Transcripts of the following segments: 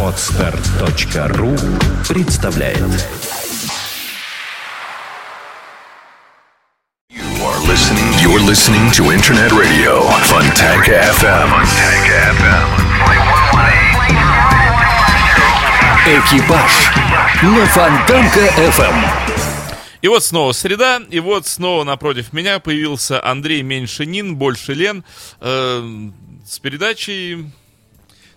Отстар.ру представляет You're listening, you're listening to Internet Radio Funtank FM. Funtank FM. «Экипаж» на Фонтанка FM. И вот снова среда, и вот снова напротив меня появился Андрей Меньшинин, больше Лен, э, с передачей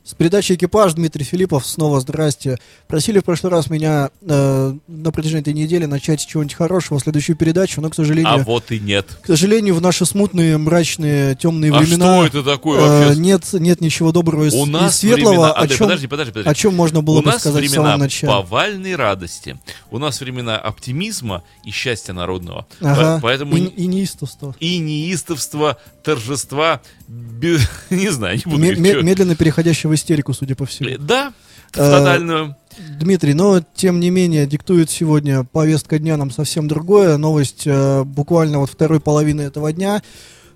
С передачей «Экипаж» Дмитрий Филиппов, снова здрасте. Просили в прошлый раз меня э, на протяжении этой недели начать с чего-нибудь хорошего, следующую передачу, но, к сожалению, А вот и нет. к сожалению, в наши смутные, мрачные, темные А времена что это такое э, нет, нет ничего доброго и, У и нас светлого, времена... о, чем, подожди, подожди, подожди. о чем можно было У бы нас сказать в времена самом начале. повальной радости. У нас времена оптимизма и счастья народного. Ага. По- Поэтому и, и, и неистовство. неистовство, торжества, бе- не знаю, не буду ме- чё. медленно переходящего в истерику, судя по всему. Да, в Э, тотальную. Дмитрий, но тем не менее диктует сегодня повестка дня нам совсем другое. Новость э, буквально вот второй половины этого дня.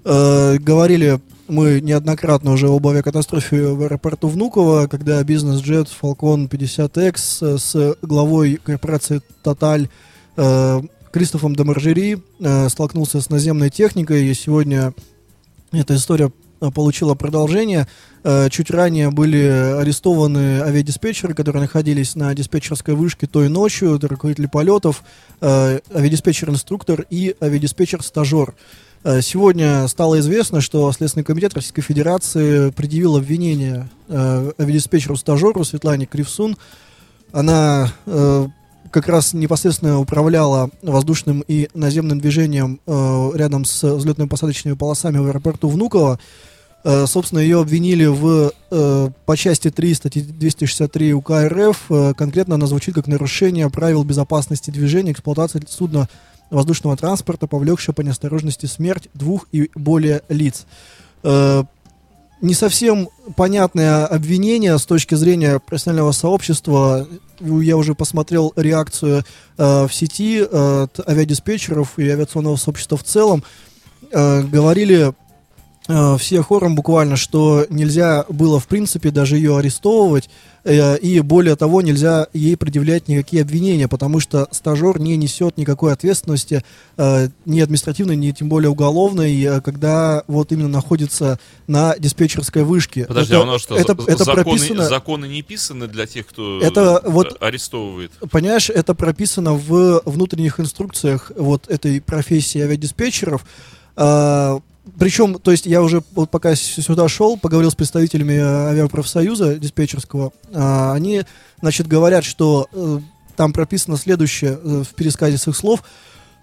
Э, говорили мы неоднократно уже об авиакатастрофе в аэропорту Внуково, когда бизнес-джет Falcon 50X э, с главой корпорации Total э, Кристофом Демаржери э, столкнулся с наземной техникой. И сегодня эта история э, получила продолжение. Э, Чуть ранее были арестованы авиадиспетчеры, которые находились на диспетчерской вышке той ночью, это руководители полетов, э, авиадиспетчер-инструктор и авиадиспетчер-стажер. Э, Сегодня стало известно, что Следственный комитет Российской Федерации предъявил обвинение э, авиадиспетчеру-стажеру Светлане Кривсун. Она э, как раз непосредственно управляла воздушным и наземным движением э, рядом с взлетно-посадочными полосами в аэропорту Внуково. Э, собственно, ее обвинили в, э, по части 3 статьи 263 УК РФ. Э, конкретно она звучит как нарушение правил безопасности движения, эксплуатации судна воздушного транспорта, повлекшее по неосторожности смерть двух и более лиц. Не совсем понятное обвинение с точки зрения профессионального сообщества. Я уже посмотрел реакцию в сети от авиадиспетчеров и авиационного сообщества в целом. Говорили все хором буквально, что нельзя было в принципе даже ее арестовывать, э, и более того, нельзя ей предъявлять никакие обвинения, потому что стажер не несет никакой ответственности, э, ни административной, ни тем более уголовной, э, когда вот именно находится на диспетчерской вышке. Подожди, это, а у нас что, это, за- это законы, прописано, законы не писаны для тех, кто Это э, вот- арестовывает? понимаешь, это прописано в внутренних инструкциях вот этой профессии авиадиспетчеров. Причем, то есть я уже вот пока сюда шел, поговорил с представителями э, авиапрофсоюза диспетчерского, а, они, значит, говорят, что э, там прописано следующее э, в пересказе с их слов,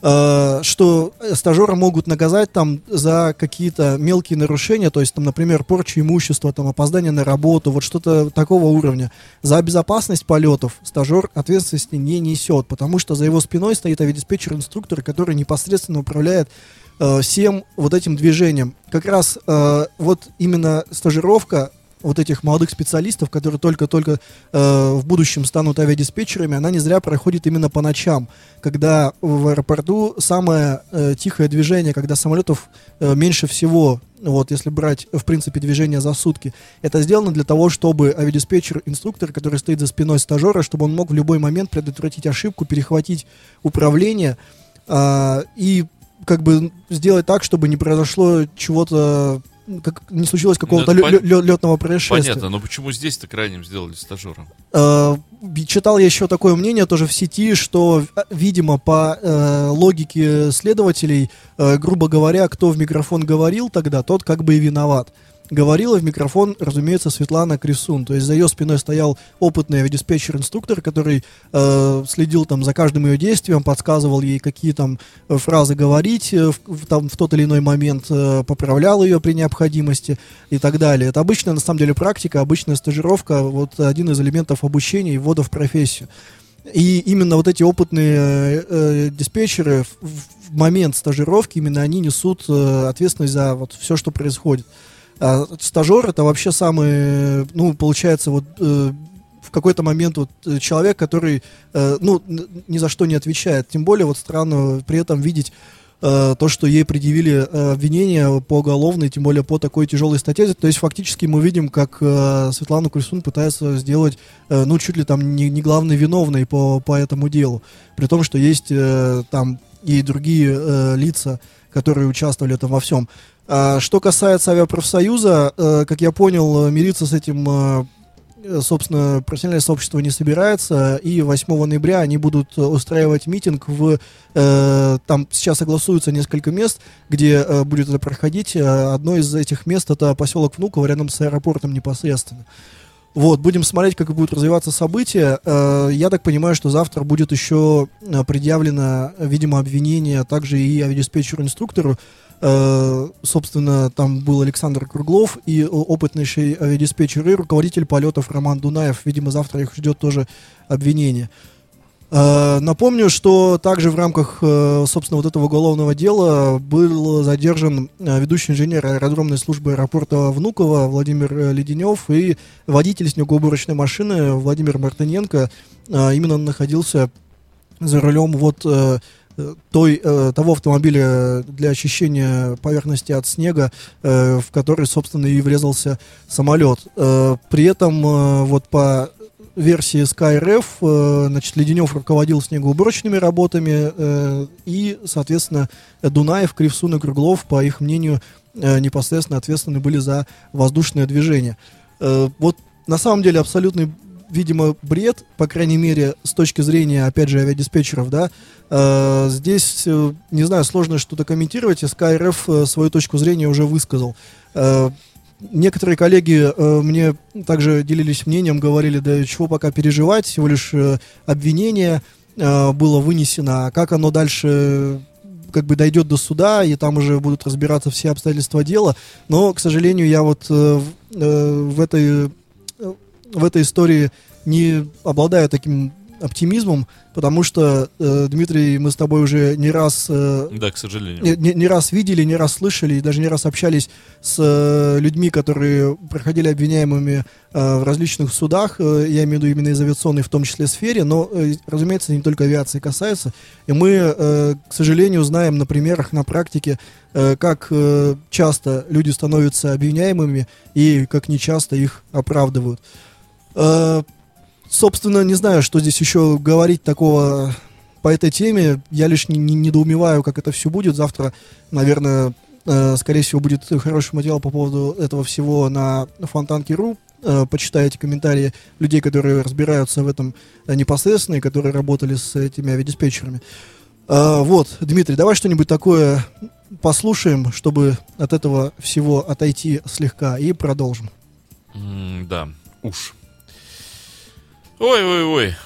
э, что стажера могут наказать там за какие-то мелкие нарушения, то есть там, например, порча имущества, там опоздание на работу, вот что-то такого уровня. За безопасность полетов стажер ответственности не несет, потому что за его спиной стоит авиадиспетчер-инструктор, который непосредственно управляет э, всем вот этим движением. Как раз э, вот именно стажировка вот этих молодых специалистов, которые только-только э, в будущем станут авиадиспетчерами, она не зря проходит именно по ночам, когда в аэропорту самое э, тихое движение, когда самолетов э, меньше всего, вот если брать в принципе движение за сутки. Это сделано для того, чтобы авиадиспетчер-инструктор, который стоит за спиной стажера, чтобы он мог в любой момент предотвратить ошибку, перехватить управление а, и как бы сделать так, чтобы не произошло чего-то, ну, как не случилось какого-то это пон- летного происшествия. Понятно, но почему здесь-то крайним сделали стажером? Э, читал я еще такое мнение тоже в сети, что, э, видимо, по э, логике следователей, э, грубо говоря, кто в микрофон говорил тогда, тот как бы и виноват. Говорила в микрофон, разумеется, Светлана Крисун. То есть за ее спиной стоял опытный авиадиспетчер-инструктор, который э, следил там за каждым ее действием, подсказывал ей, какие там э, фразы говорить э, в- там, в тот или иной момент, э, поправлял ее при необходимости и так далее. Это обычная, на самом деле, практика, обычная стажировка, вот один из элементов обучения и ввода в профессию. И именно вот эти опытные э, э, диспетчеры в, в момент стажировки, именно они несут э, ответственность за вот все, что происходит. А стажер это вообще самый, ну, получается, вот э, в какой-то момент вот э, человек, который, э, ну, ни за что не отвечает. Тем более вот странно при этом видеть э, то, что ей предъявили э, обвинение по уголовной, тем более по такой тяжелой статье. То есть фактически мы видим, как э, Светлану Крисун пытается сделать, э, ну, чуть ли там не, не главной виновной по, по этому делу. При том, что есть э, там и другие э, лица, которые участвовали там во всем. А, что касается авиапрофсоюза, э, как я понял, мириться с этим э, Э, собственно, профессиональное сообщество не собирается, и 8 ноября они будут устраивать митинг в... Э, там сейчас согласуются несколько мест, где э, будет это проходить. Э, одно из этих мест — это поселок Внуково, рядом с аэропортом непосредственно. Вот, будем смотреть, как будут развиваться события. Э, я так понимаю, что завтра будет еще предъявлено, видимо, обвинение, а также и авиадиспетчеру-инструктору Э, собственно, там был Александр Круглов и опытнейший авиадиспетчер и руководитель полетов Роман Дунаев. Видимо, завтра их ждет тоже обвинение. Э, напомню, что также в рамках, э, собственно, вот этого уголовного дела был задержан ведущий инженер аэродромной службы аэропорта Внуково Владимир Леденев и водитель снегоуборочной машины Владимир Мартыненко. Именно он находился за рулем вот Э, той, э, того автомобиля для очищения поверхности от снега, э, в который, собственно, и врезался самолет. Э, при этом, э, вот по версии SkyRF, э, значит, Леденев руководил снегоуборочными работами, э, и, соответственно, Дунаев, Кривсун и Круглов, по их мнению, э, непосредственно ответственны были за воздушное движение. Вот на самом деле абсолютный видимо, бред, по крайней мере, с точки зрения, опять же, авиадиспетчеров, да. Э, здесь, э, не знаю, сложно что-то комментировать, и SkyRF э, свою точку зрения уже высказал. Некоторые коллеги э, мне также делились мнением, говорили, да чего пока переживать, всего лишь э, обвинение э, было вынесено, а как оно дальше как бы дойдет до суда, и там уже будут разбираться все обстоятельства дела. Но, к сожалению, я вот э, э, в этой в этой истории не обладаю таким оптимизмом, потому что, э, Дмитрий, мы с тобой уже не раз... Э, да, к сожалению. Не, не раз видели, не раз слышали, и даже не раз общались с э, людьми, которые проходили обвиняемыми э, в различных судах, э, я имею в виду именно из авиационной, в том числе сфере, но, э, разумеется, не только авиации касается, и мы, э, к сожалению, знаем на примерах, на практике, э, как э, часто люди становятся обвиняемыми и как нечасто их оправдывают. Собственно, не знаю, что здесь еще говорить такого по этой теме. Я лишь не, не, недоумеваю, как это все будет. Завтра, наверное, э, скорее всего, будет хороший материал по поводу этого всего на Фонтанке.ру. Э, почитайте комментарии людей, которые разбираются в этом э, непосредственно и которые работали с этими авиадиспетчерами. Э, вот, Дмитрий, давай что-нибудь такое послушаем, чтобы от этого всего отойти слегка, и продолжим. Mm, да, уж. Ой-ой-ой.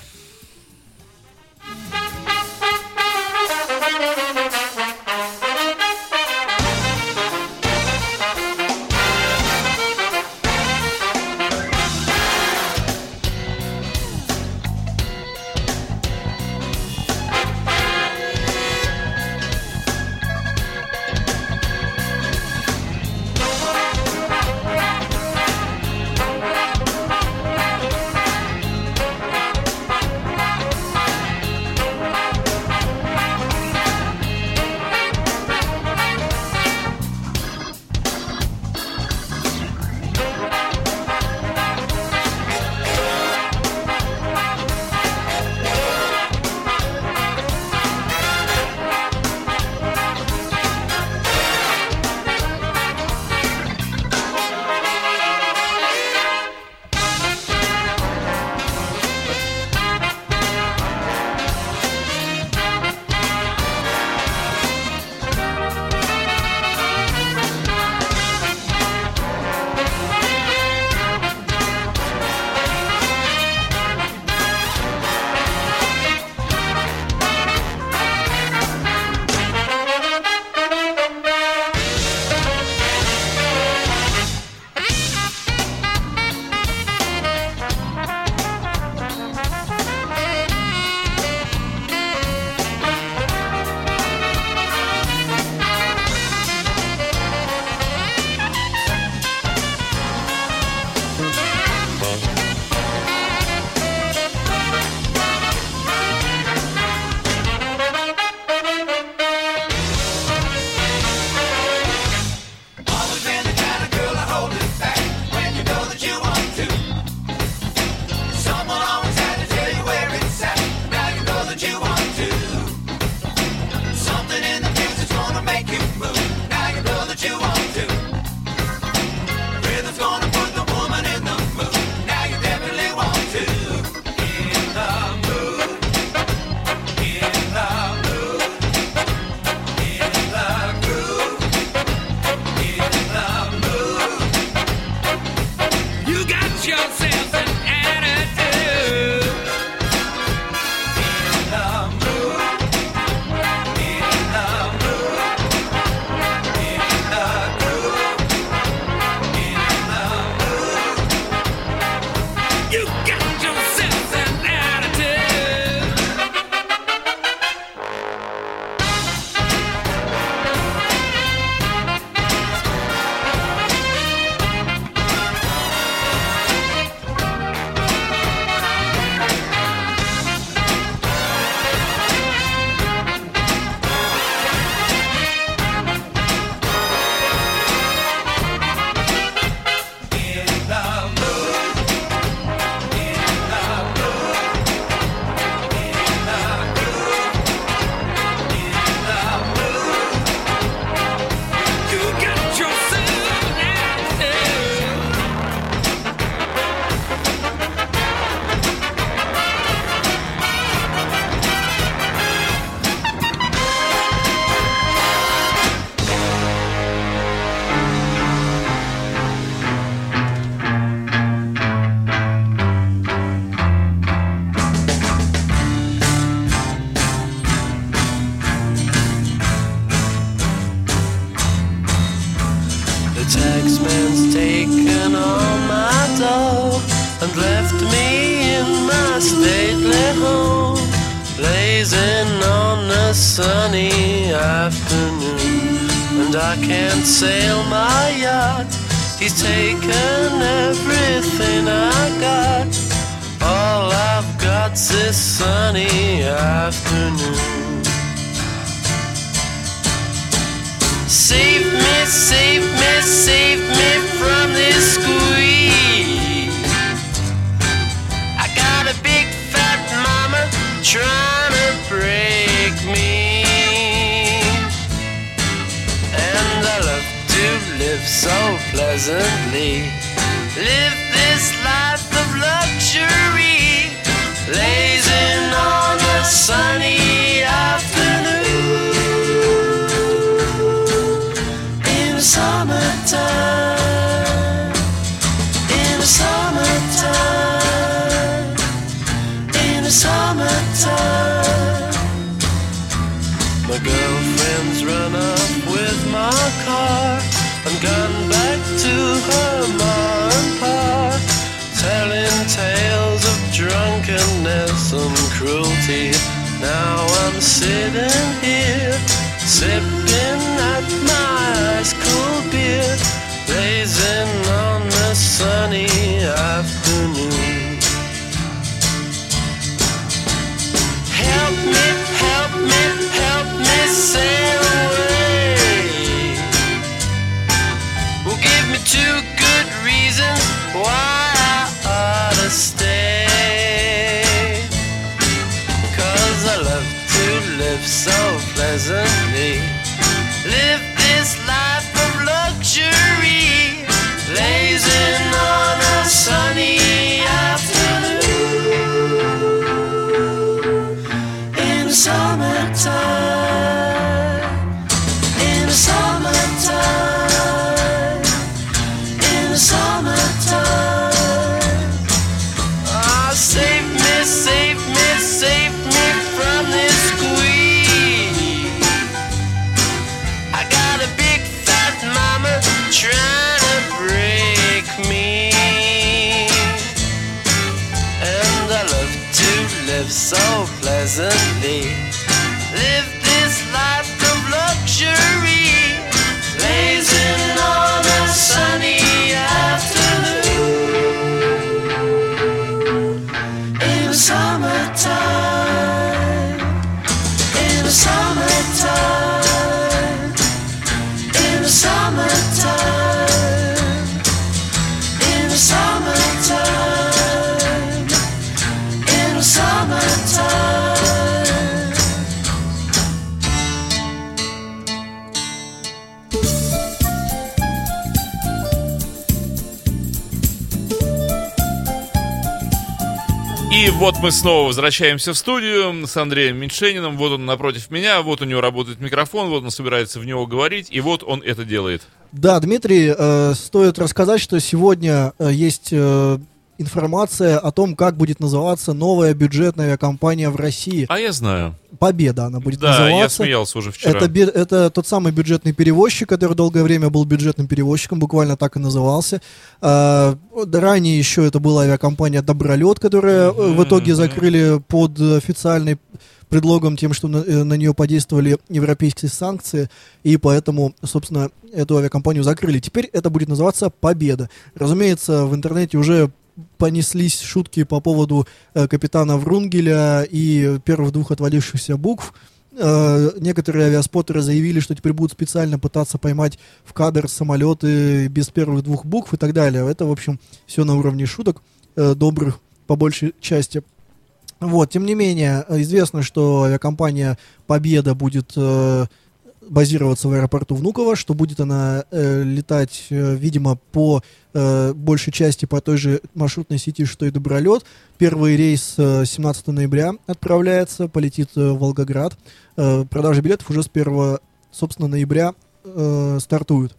Together. мы снова возвращаемся в студию с Андреем Меньшениным. Вот он напротив меня, вот у него работает микрофон, вот он собирается в него говорить, и вот он это делает. Да, Дмитрий, э, стоит рассказать, что сегодня э, есть э, информация о том, как будет называться новая бюджетная авиакомпания в России. А я знаю. Победа она будет Да, я называться. смеялся уже вчера. Это, это тот самый бюджетный перевозчик, который долгое время был бюджетным перевозчиком, буквально так и назывался. А, ранее еще это была авиакомпания Добролет, которая э, в итоге закрыли под официальной предлогом тем, что на, э, на нее подействовали европейские санкции, и поэтому, собственно, эту авиакомпанию закрыли. Теперь это будет называться Победа. Разумеется, в интернете уже понеслись шутки по поводу э, капитана Врунгеля и первых двух отвалившихся букв. Э, некоторые авиаспоттеры заявили, что теперь будут специально пытаться поймать в кадр самолеты без первых двух букв и так далее. Это, в общем, все на уровне шуток, э, добрых по большей части. Вот, тем не менее, э, известно, что авиакомпания Победа будет э, базироваться в аэропорту Внуково, что будет она э, летать, э, видимо, по э, большей части по той же маршрутной сети, что и Добролет. Первый рейс э, 17 ноября отправляется, полетит э, в Волгоград. Э, продажи билетов уже с 1, собственно, ноября э, стартуют.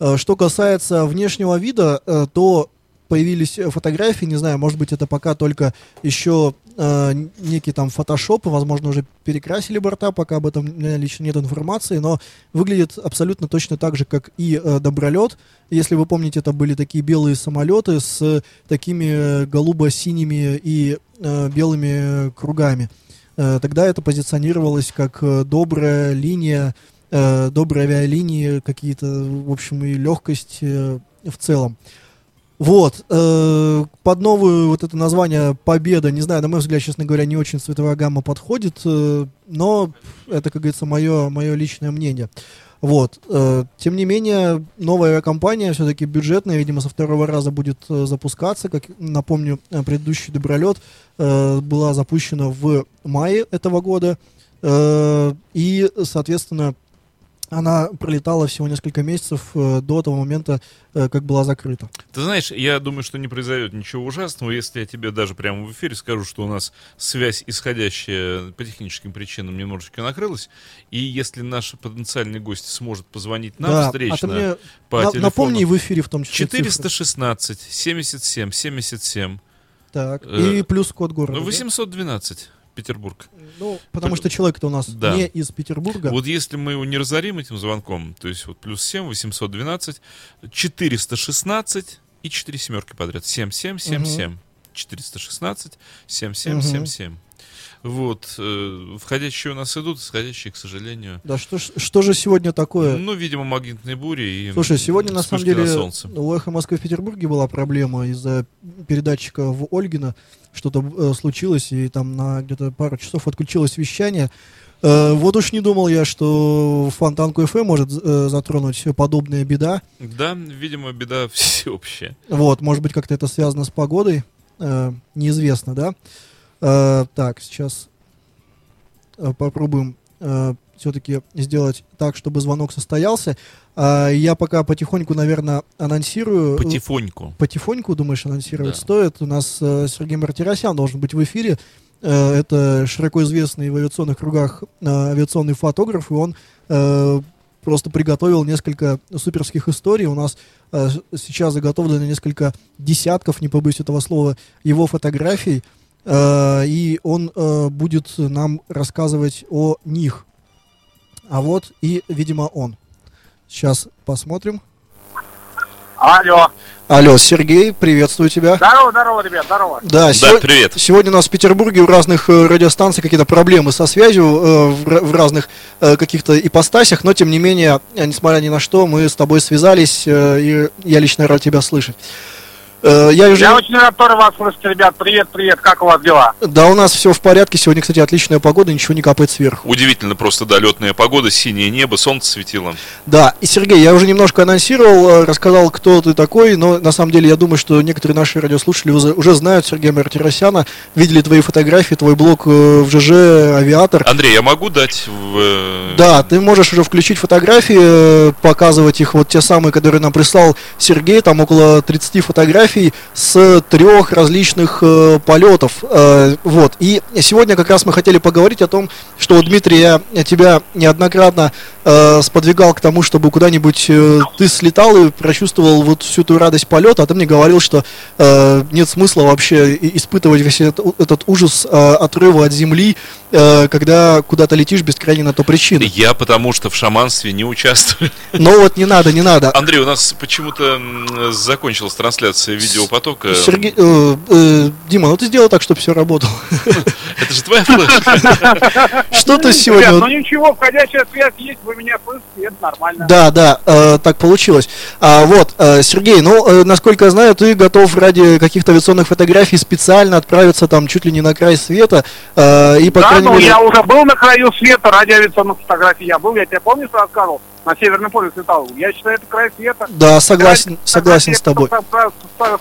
Э, Что касается внешнего вида, э, то появились э, фотографии, не знаю, может быть, это пока только еще э, некий там фотошоп, возможно, уже перекрасили борта, пока об этом у меня лично нет информации, но выглядит абсолютно точно так же, как и э, Добролет. Если вы помните, это были такие белые самолеты с такими э, голубо-синими и э, белыми кругами. Э, тогда это позиционировалось как э, добрая линия, э, добрые авиалинии, какие-то, в общем, и легкость э, в целом. Вот, э, под новую вот это название Победа, не знаю, на мой взгляд, честно говоря, не очень цветовая гамма подходит, э, но это, как говорится, мое, мое личное мнение. Вот, э, тем не менее, новая компания все-таки бюджетная, видимо, со второго раза будет э, запускаться, как напомню, э, предыдущий Добролет э, была запущена в мае этого года, э, и, соответственно, она пролетала всего несколько месяцев э, до того момента, э, как была закрыта. Ты знаешь, я думаю, что не произойдет ничего ужасного, если я тебе даже прямо в эфире скажу, что у нас связь исходящая по техническим причинам немножечко накрылась, и если наш потенциальный гость сможет позвонить нам Да, встречно а ты мне по на- телефону напомни в эфире в том числе цифры. 416 77 77, Так, э, и плюс код города. ну, да? 812 Петербург. Ну, потому что человек-то у нас Да. не из Петербурга. Вот если мы его не разорим этим звонком, то есть вот плюс 7, 812, 416 и 4 семерки подряд. 7777. 416, 7777. Вот. э, входящие у нас идут, исходящие, к сожалению. Да что, что же сегодня такое? Ну, видимо, магнитные бури и Слушай, сегодня на самом деле солнце. у Эхо Москвы в Петербурге была проблема из-за передатчика в Ольгино. Что-то э, случилось, и там на где-то пару часов отключилось вещание. Э, вот уж не думал я, что Фонтанку ФМ может э, затронуть подобная беда. Да, видимо, беда всеобщая. Вот, может быть, как-то это связано с погодой. Э, неизвестно, да? Э, так, сейчас э, попробуем все-таки сделать так, чтобы звонок состоялся. А, я пока потихоньку, наверное, анонсирую. Потихоньку. Потихоньку, думаешь, анонсировать Да. стоит. У нас э, Сергей Мартиросян должен быть в эфире. Э, это широко известный в авиационных кругах э, авиационный фотограф, и он э, просто приготовил несколько суперских историй. У нас э, сейчас заготовлено несколько десятков, не побоюсь этого слова, его фотографий, э, и он э, будет нам рассказывать о них. А вот и, видимо, он. Сейчас посмотрим. Алло. Алло, Сергей, приветствую тебя. Здорово, здорово, ребят, здорово. Да, Да, сего- привет. Сегодня у нас в Петербурге у разных э, радиостанций какие-то проблемы со связью э, в, в разных э, каких-то ипостасях, но тем не менее, э, несмотря ни на что, мы с тобой связались, э, и я лично рад тебя слышать. Э, я уже... Я очень рад тоже вас слышать, ребят. Привет, привет, как у вас дела? Да, у нас все в порядке. Сегодня, кстати, отличная погода, ничего не капает сверху. Удивительно просто, да, летная погода, синее небо, солнце светило. Да, и Сергей, я уже немножко анонсировал, э, рассказал, кто ты такой, но на самом деле я думаю, что некоторые наши радиослушатели уже, знают Сергея Мартиросяна, видели твои фотографии, твой блог э, в ЖЖ «Авиатор». Андрей, я могу дать в... Да, ты можешь уже включить фотографии, показывать их, вот те самые, которые нам прислал Сергей, там около 30 фотографий с трех различных э, полетов. Э, вот. И сегодня как раз мы хотели поговорить о том, что, Дмитрий, я тебя неоднократно э, сподвигал к тому, чтобы куда-нибудь э, ты слетал и прочувствовал вот всю эту радость полета, а ты мне говорил, что э, нет смысла вообще испытывать весь этот, этот ужас э, отрыва от земли, э, когда куда-то летишь без крайней на то причины. Я потому что в шаманстве не участвую. Но вот не надо, не надо. Андрей, у нас почему-то закончилась трансляция видеопотока. Сергей, э, э, Дима, ну ты сделал так, чтобы все работало. Это же твоя флешка. Что ты сегодня... ну ничего, входящая связь есть, вы меня слышите, это нормально. Да, да, э, так получилось. А, вот, э, Сергей, ну, э, насколько я знаю, ты готов ради каких-то авиационных фотографий специально отправиться там чуть ли не на край света. э, и, по да, крайней ну мере... я уже был на краю света, ради авиационных фотографий я был, я тебя помню, что рассказывал? На Северный полюс летал. Я считаю, это край света. Да, согласен, Ради согласен с тобой.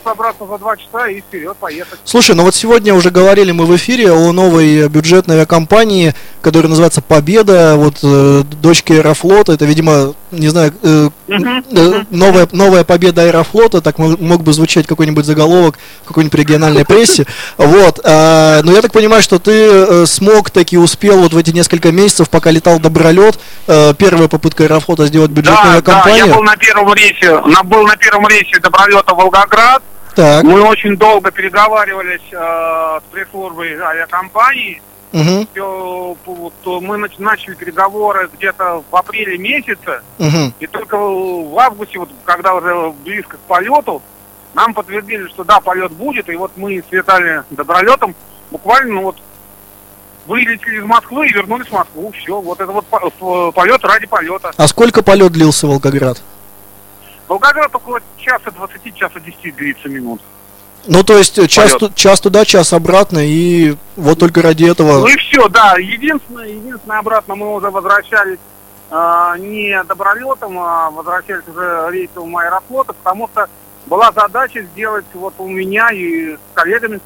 Собраться за два часа и вперед поехать. Слушай, ну вот сегодня уже говорили мы в эфире о новой бюджетной авиакомпании, которая называется Победа, вот э, дочки Аэрофлота, это, видимо, не знаю, э, э, новая, новая победа Аэрофлота, так мо- мог бы звучать какой-нибудь заголовок в какой-нибудь региональной прессе, вот, а, но я так понимаю, что ты э, смог таки успел вот в эти несколько месяцев, пока летал Добролет, э, первая попытка Аэрофлота сделать бюджетную Да, да, авиакомпанию, я был на первом рейсе, на, был на первом рейсе добролета Волгоград. так, Мы очень долго переговаривались э, с пресс-службой авиакомпании. мгм, Всё, вот, мы нач- начали переговоры где-то в апреле месяце. мгм. И только в августе, вот, когда уже близко к полету, нам подтвердили, что да, полет будет. И вот мы с Виталием Добролетом буквально ну, вот вылетели из Москвы и вернулись в Москву. Все, вот это вот полет ради полета. а сколько полет длился Волгоград? Волгоград около часа 20, часа 10 длится минут. Ну, то есть э, час, ту- час туда, час обратно, и вот только ради этого... Ну и все, да. Единственное, единственное, обратно мы уже возвращались а, не добролетом, а возвращались уже рейсовым аэрофлота, потому что была задача сделать вот у меня и с коллегами,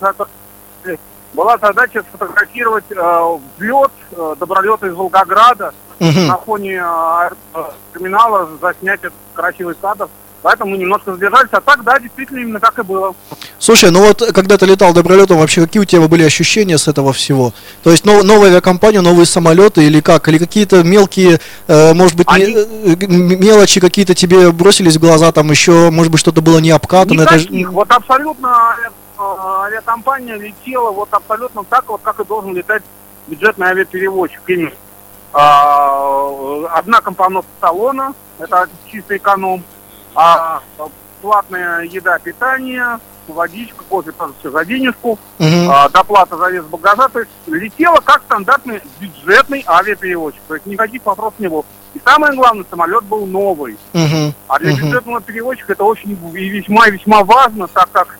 была задача сфотографировать э, взлет э, добролета из Волгограда Мгм. на фоне э, э, терминала заснять этот красивый кадр. Поэтому мы немножко задержались, а так, да, действительно, именно так и было. Слушай, ну вот, когда ты летал добролетом, вообще какие у тебя были ощущения с этого всего? То есть нов- новая авиакомпания, новые самолеты или как? Или какие-то мелкие, э, может быть, Они- э, м- мелочи какие-то тебе бросились в глаза, там еще, может быть, что-то было не обкатано? это Никаких. Вот абсолютно э, авиакомпания летела вот абсолютно так, вот как и должен летать бюджетный авиаперевозчик. Именно. А, Одна компоновка салона, это чисто эконом, а платная еда, питание, водичка, кофе тоже все за денежку, а, доплата за вес багажа, то есть летела как стандартный бюджетный авиаперевозчик, то есть никаких вопросов не было. И самое главное, самолет был новый. Мгм. А для бюджетного перевозчика это очень и весьма и весьма важно, так как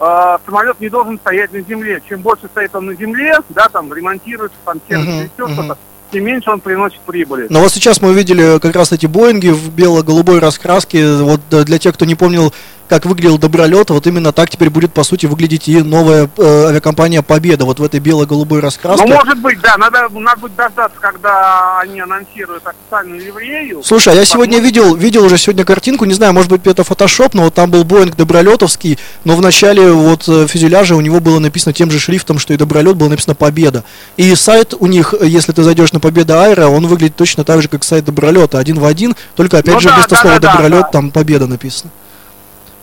э, самолет не должен стоять на земле. Чем больше стоит он на земле, да, там ремонтируется, там сервис, Мгм, еще мгм. что-то, тем меньше он приносит прибыли. Но вот сейчас мы увидели как раз эти Боинги в бело-голубой раскраске. Вот э, для тех, кто не помнил, как выглядел Добролет, вот именно так теперь будет, по сути, выглядеть и новая э, авиакомпания Победа, вот в этой бело-голубой раскраске. Ну, может быть, да, надо, надо будет дождаться, когда они анонсируют официальную ливрею. Слушай, а я сегодня видел, видел уже сегодня картинку, не знаю, может быть это фотошоп, но вот там был Боинг Добролетовский, но в начале вот э, фюзеляжа у него было написано тем же шрифтом, что и Добролет, было написано Победа. И сайт у них, э, если ты зайдешь на Победа Аэро, он выглядит точно так же, как сайт Добролета, один в один, только опять Ну же да, вместо да, слова да, Добролет да. там Победа написано.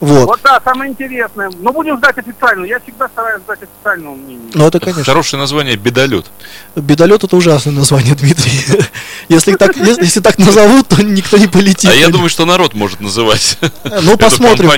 Вот. Вот да, самое интересное. Но будем ждать официально. Я всегда стараюсь ждать официального мнения. Ну это конечно. Хорошее название «Бедолет». Бедолет это ужасное название, Дмитрий. Если так, если если так назовут, то никто не полетит. А я думаю, что народ может называть Ну эту посмотрим.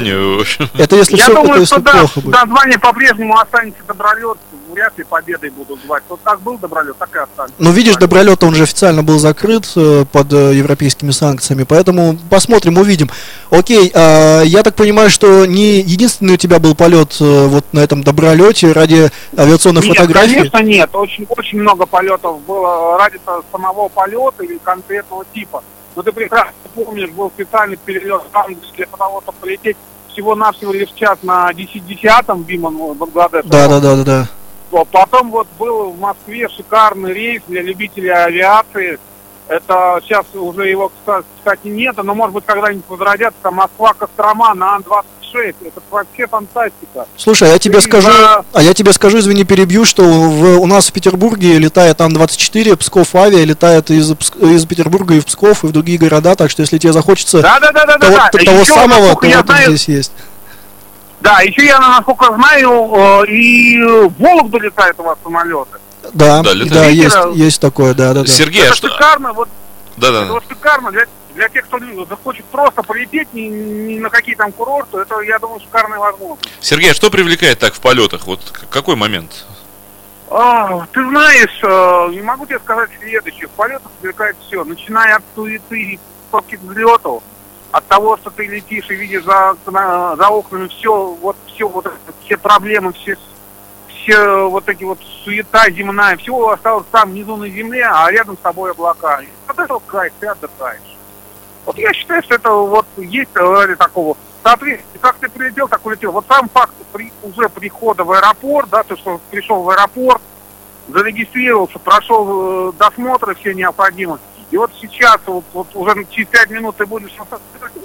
Это если Я все, это думаю, что плохо будет. название по-прежнему останется Добролет. Вряд ли победой будут звать. Вот как был Добролет, так и останется. Ну, видишь, Добролет, он же официально был закрыт э, под э, европейскими санкциями, поэтому посмотрим, увидим. Окей, а, я так понимаю, что не единственный у тебя был полет э, вот на этом Добролете ради авиационных Нет, фотографий. конечно, нет. Очень, очень много полетов было ради самого полета или конкретного типа. Но ты прекрасно помнишь, был специальный перелет в Англию для того, чтобы полететь всего-навсего лишь час на 10-10 Биман Бангладеш. Да, да, да, да, да. Потом вот был в Москве шикарный рейс для любителей авиации. Это сейчас уже его, кста- кстати, нет, но может быть когда-нибудь возродятся. Москва-Кострома на Ан-26. F-16. Это вообще фантастика. Слушай, а я тебе Ты скажу, за- а я тебе скажу, извини, перебью, что в- у нас в Петербурге летает Ан-24, Псков авиа летает из, из Петербурга и в Псков, и в другие города, так что если тебе захочется Да, да, да, да, того, да. т- того Еще, самого, то вот знаю, здесь есть. Да, еще я, насколько знаю, э, и в Вологду летают у вас самолеты. Да, Да, да, есть, есть такое, да, да, да. Сергей, а это что... шикарно, вот это Да-да. вот шикарно для, для тех, кто захочет просто полететь ни, ни на какие там курорты, это, я думаю, шикарная возможность. Сергей, а что привлекает так в полетах? Вот какой момент? А, ты знаешь, э, не могу тебе сказать следующее. В полетах привлекает все, начиная от суеты и взлетов, от того, что ты летишь и видишь за, за окнами все, вот все вот это, все проблемы, все, все вот эти вот суета земная, все осталось там внизу на земле, а рядом с тобой облака. И вот это вот кайф, ты отдыхаешь. Вот я считаю, что это вот есть э, такого. Соответственно, как ты прилетел, так улетел. Вот сам факт при- уже прихода в аэропорт, да, то, что пришел в аэропорт, зарегистрировался, прошел э, досмотры все необходимые. И вот сейчас, вот, вот уже через пять минут ты будешь,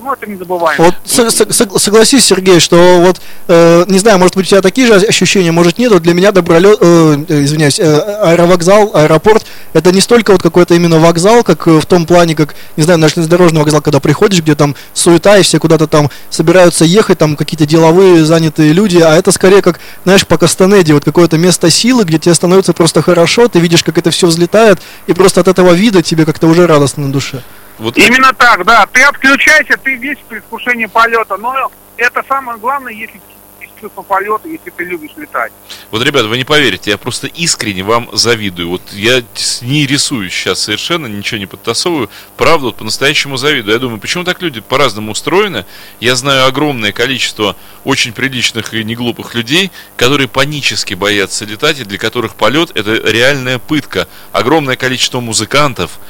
ну это не забываем. Вот с- с- сог- согласись, Сергей, что вот, э, не знаю, может быть, у тебя такие же ощущения, может нет, вот для меня добролет, э, извиняюсь, э, аэровокзал, аэропорт, это не столько вот какой-то именно вокзал, как э, в том плане, как, не знаю, наш железнодорожный вокзал, когда приходишь, где там суета и все куда-то там собираются ехать, там какие-то деловые занятые люди, а это скорее как, знаешь, по Кастанеде, вот какое-то место силы, где тебе становится просто хорошо, ты видишь, как это все взлетает, и просто от этого вида тебе как-то уже радостно на душе. Вот Именно так, да. Ты отключайся, ты весь в предвкушении полета. Но это самое главное, если чувство полета, если ты любишь летать. Вот, ребят, вы не поверите, я просто искренне вам завидую. Вот я с- не рисую сейчас совершенно, ничего не подтасовываю. Правда, вот по-настоящему завидую. Я думаю, почему так люди по-разному устроены? Я знаю огромное количество очень приличных и неглупых людей, которые панически боятся летать, и для которых полет это реальная пытка. Огромное количество музыкантов,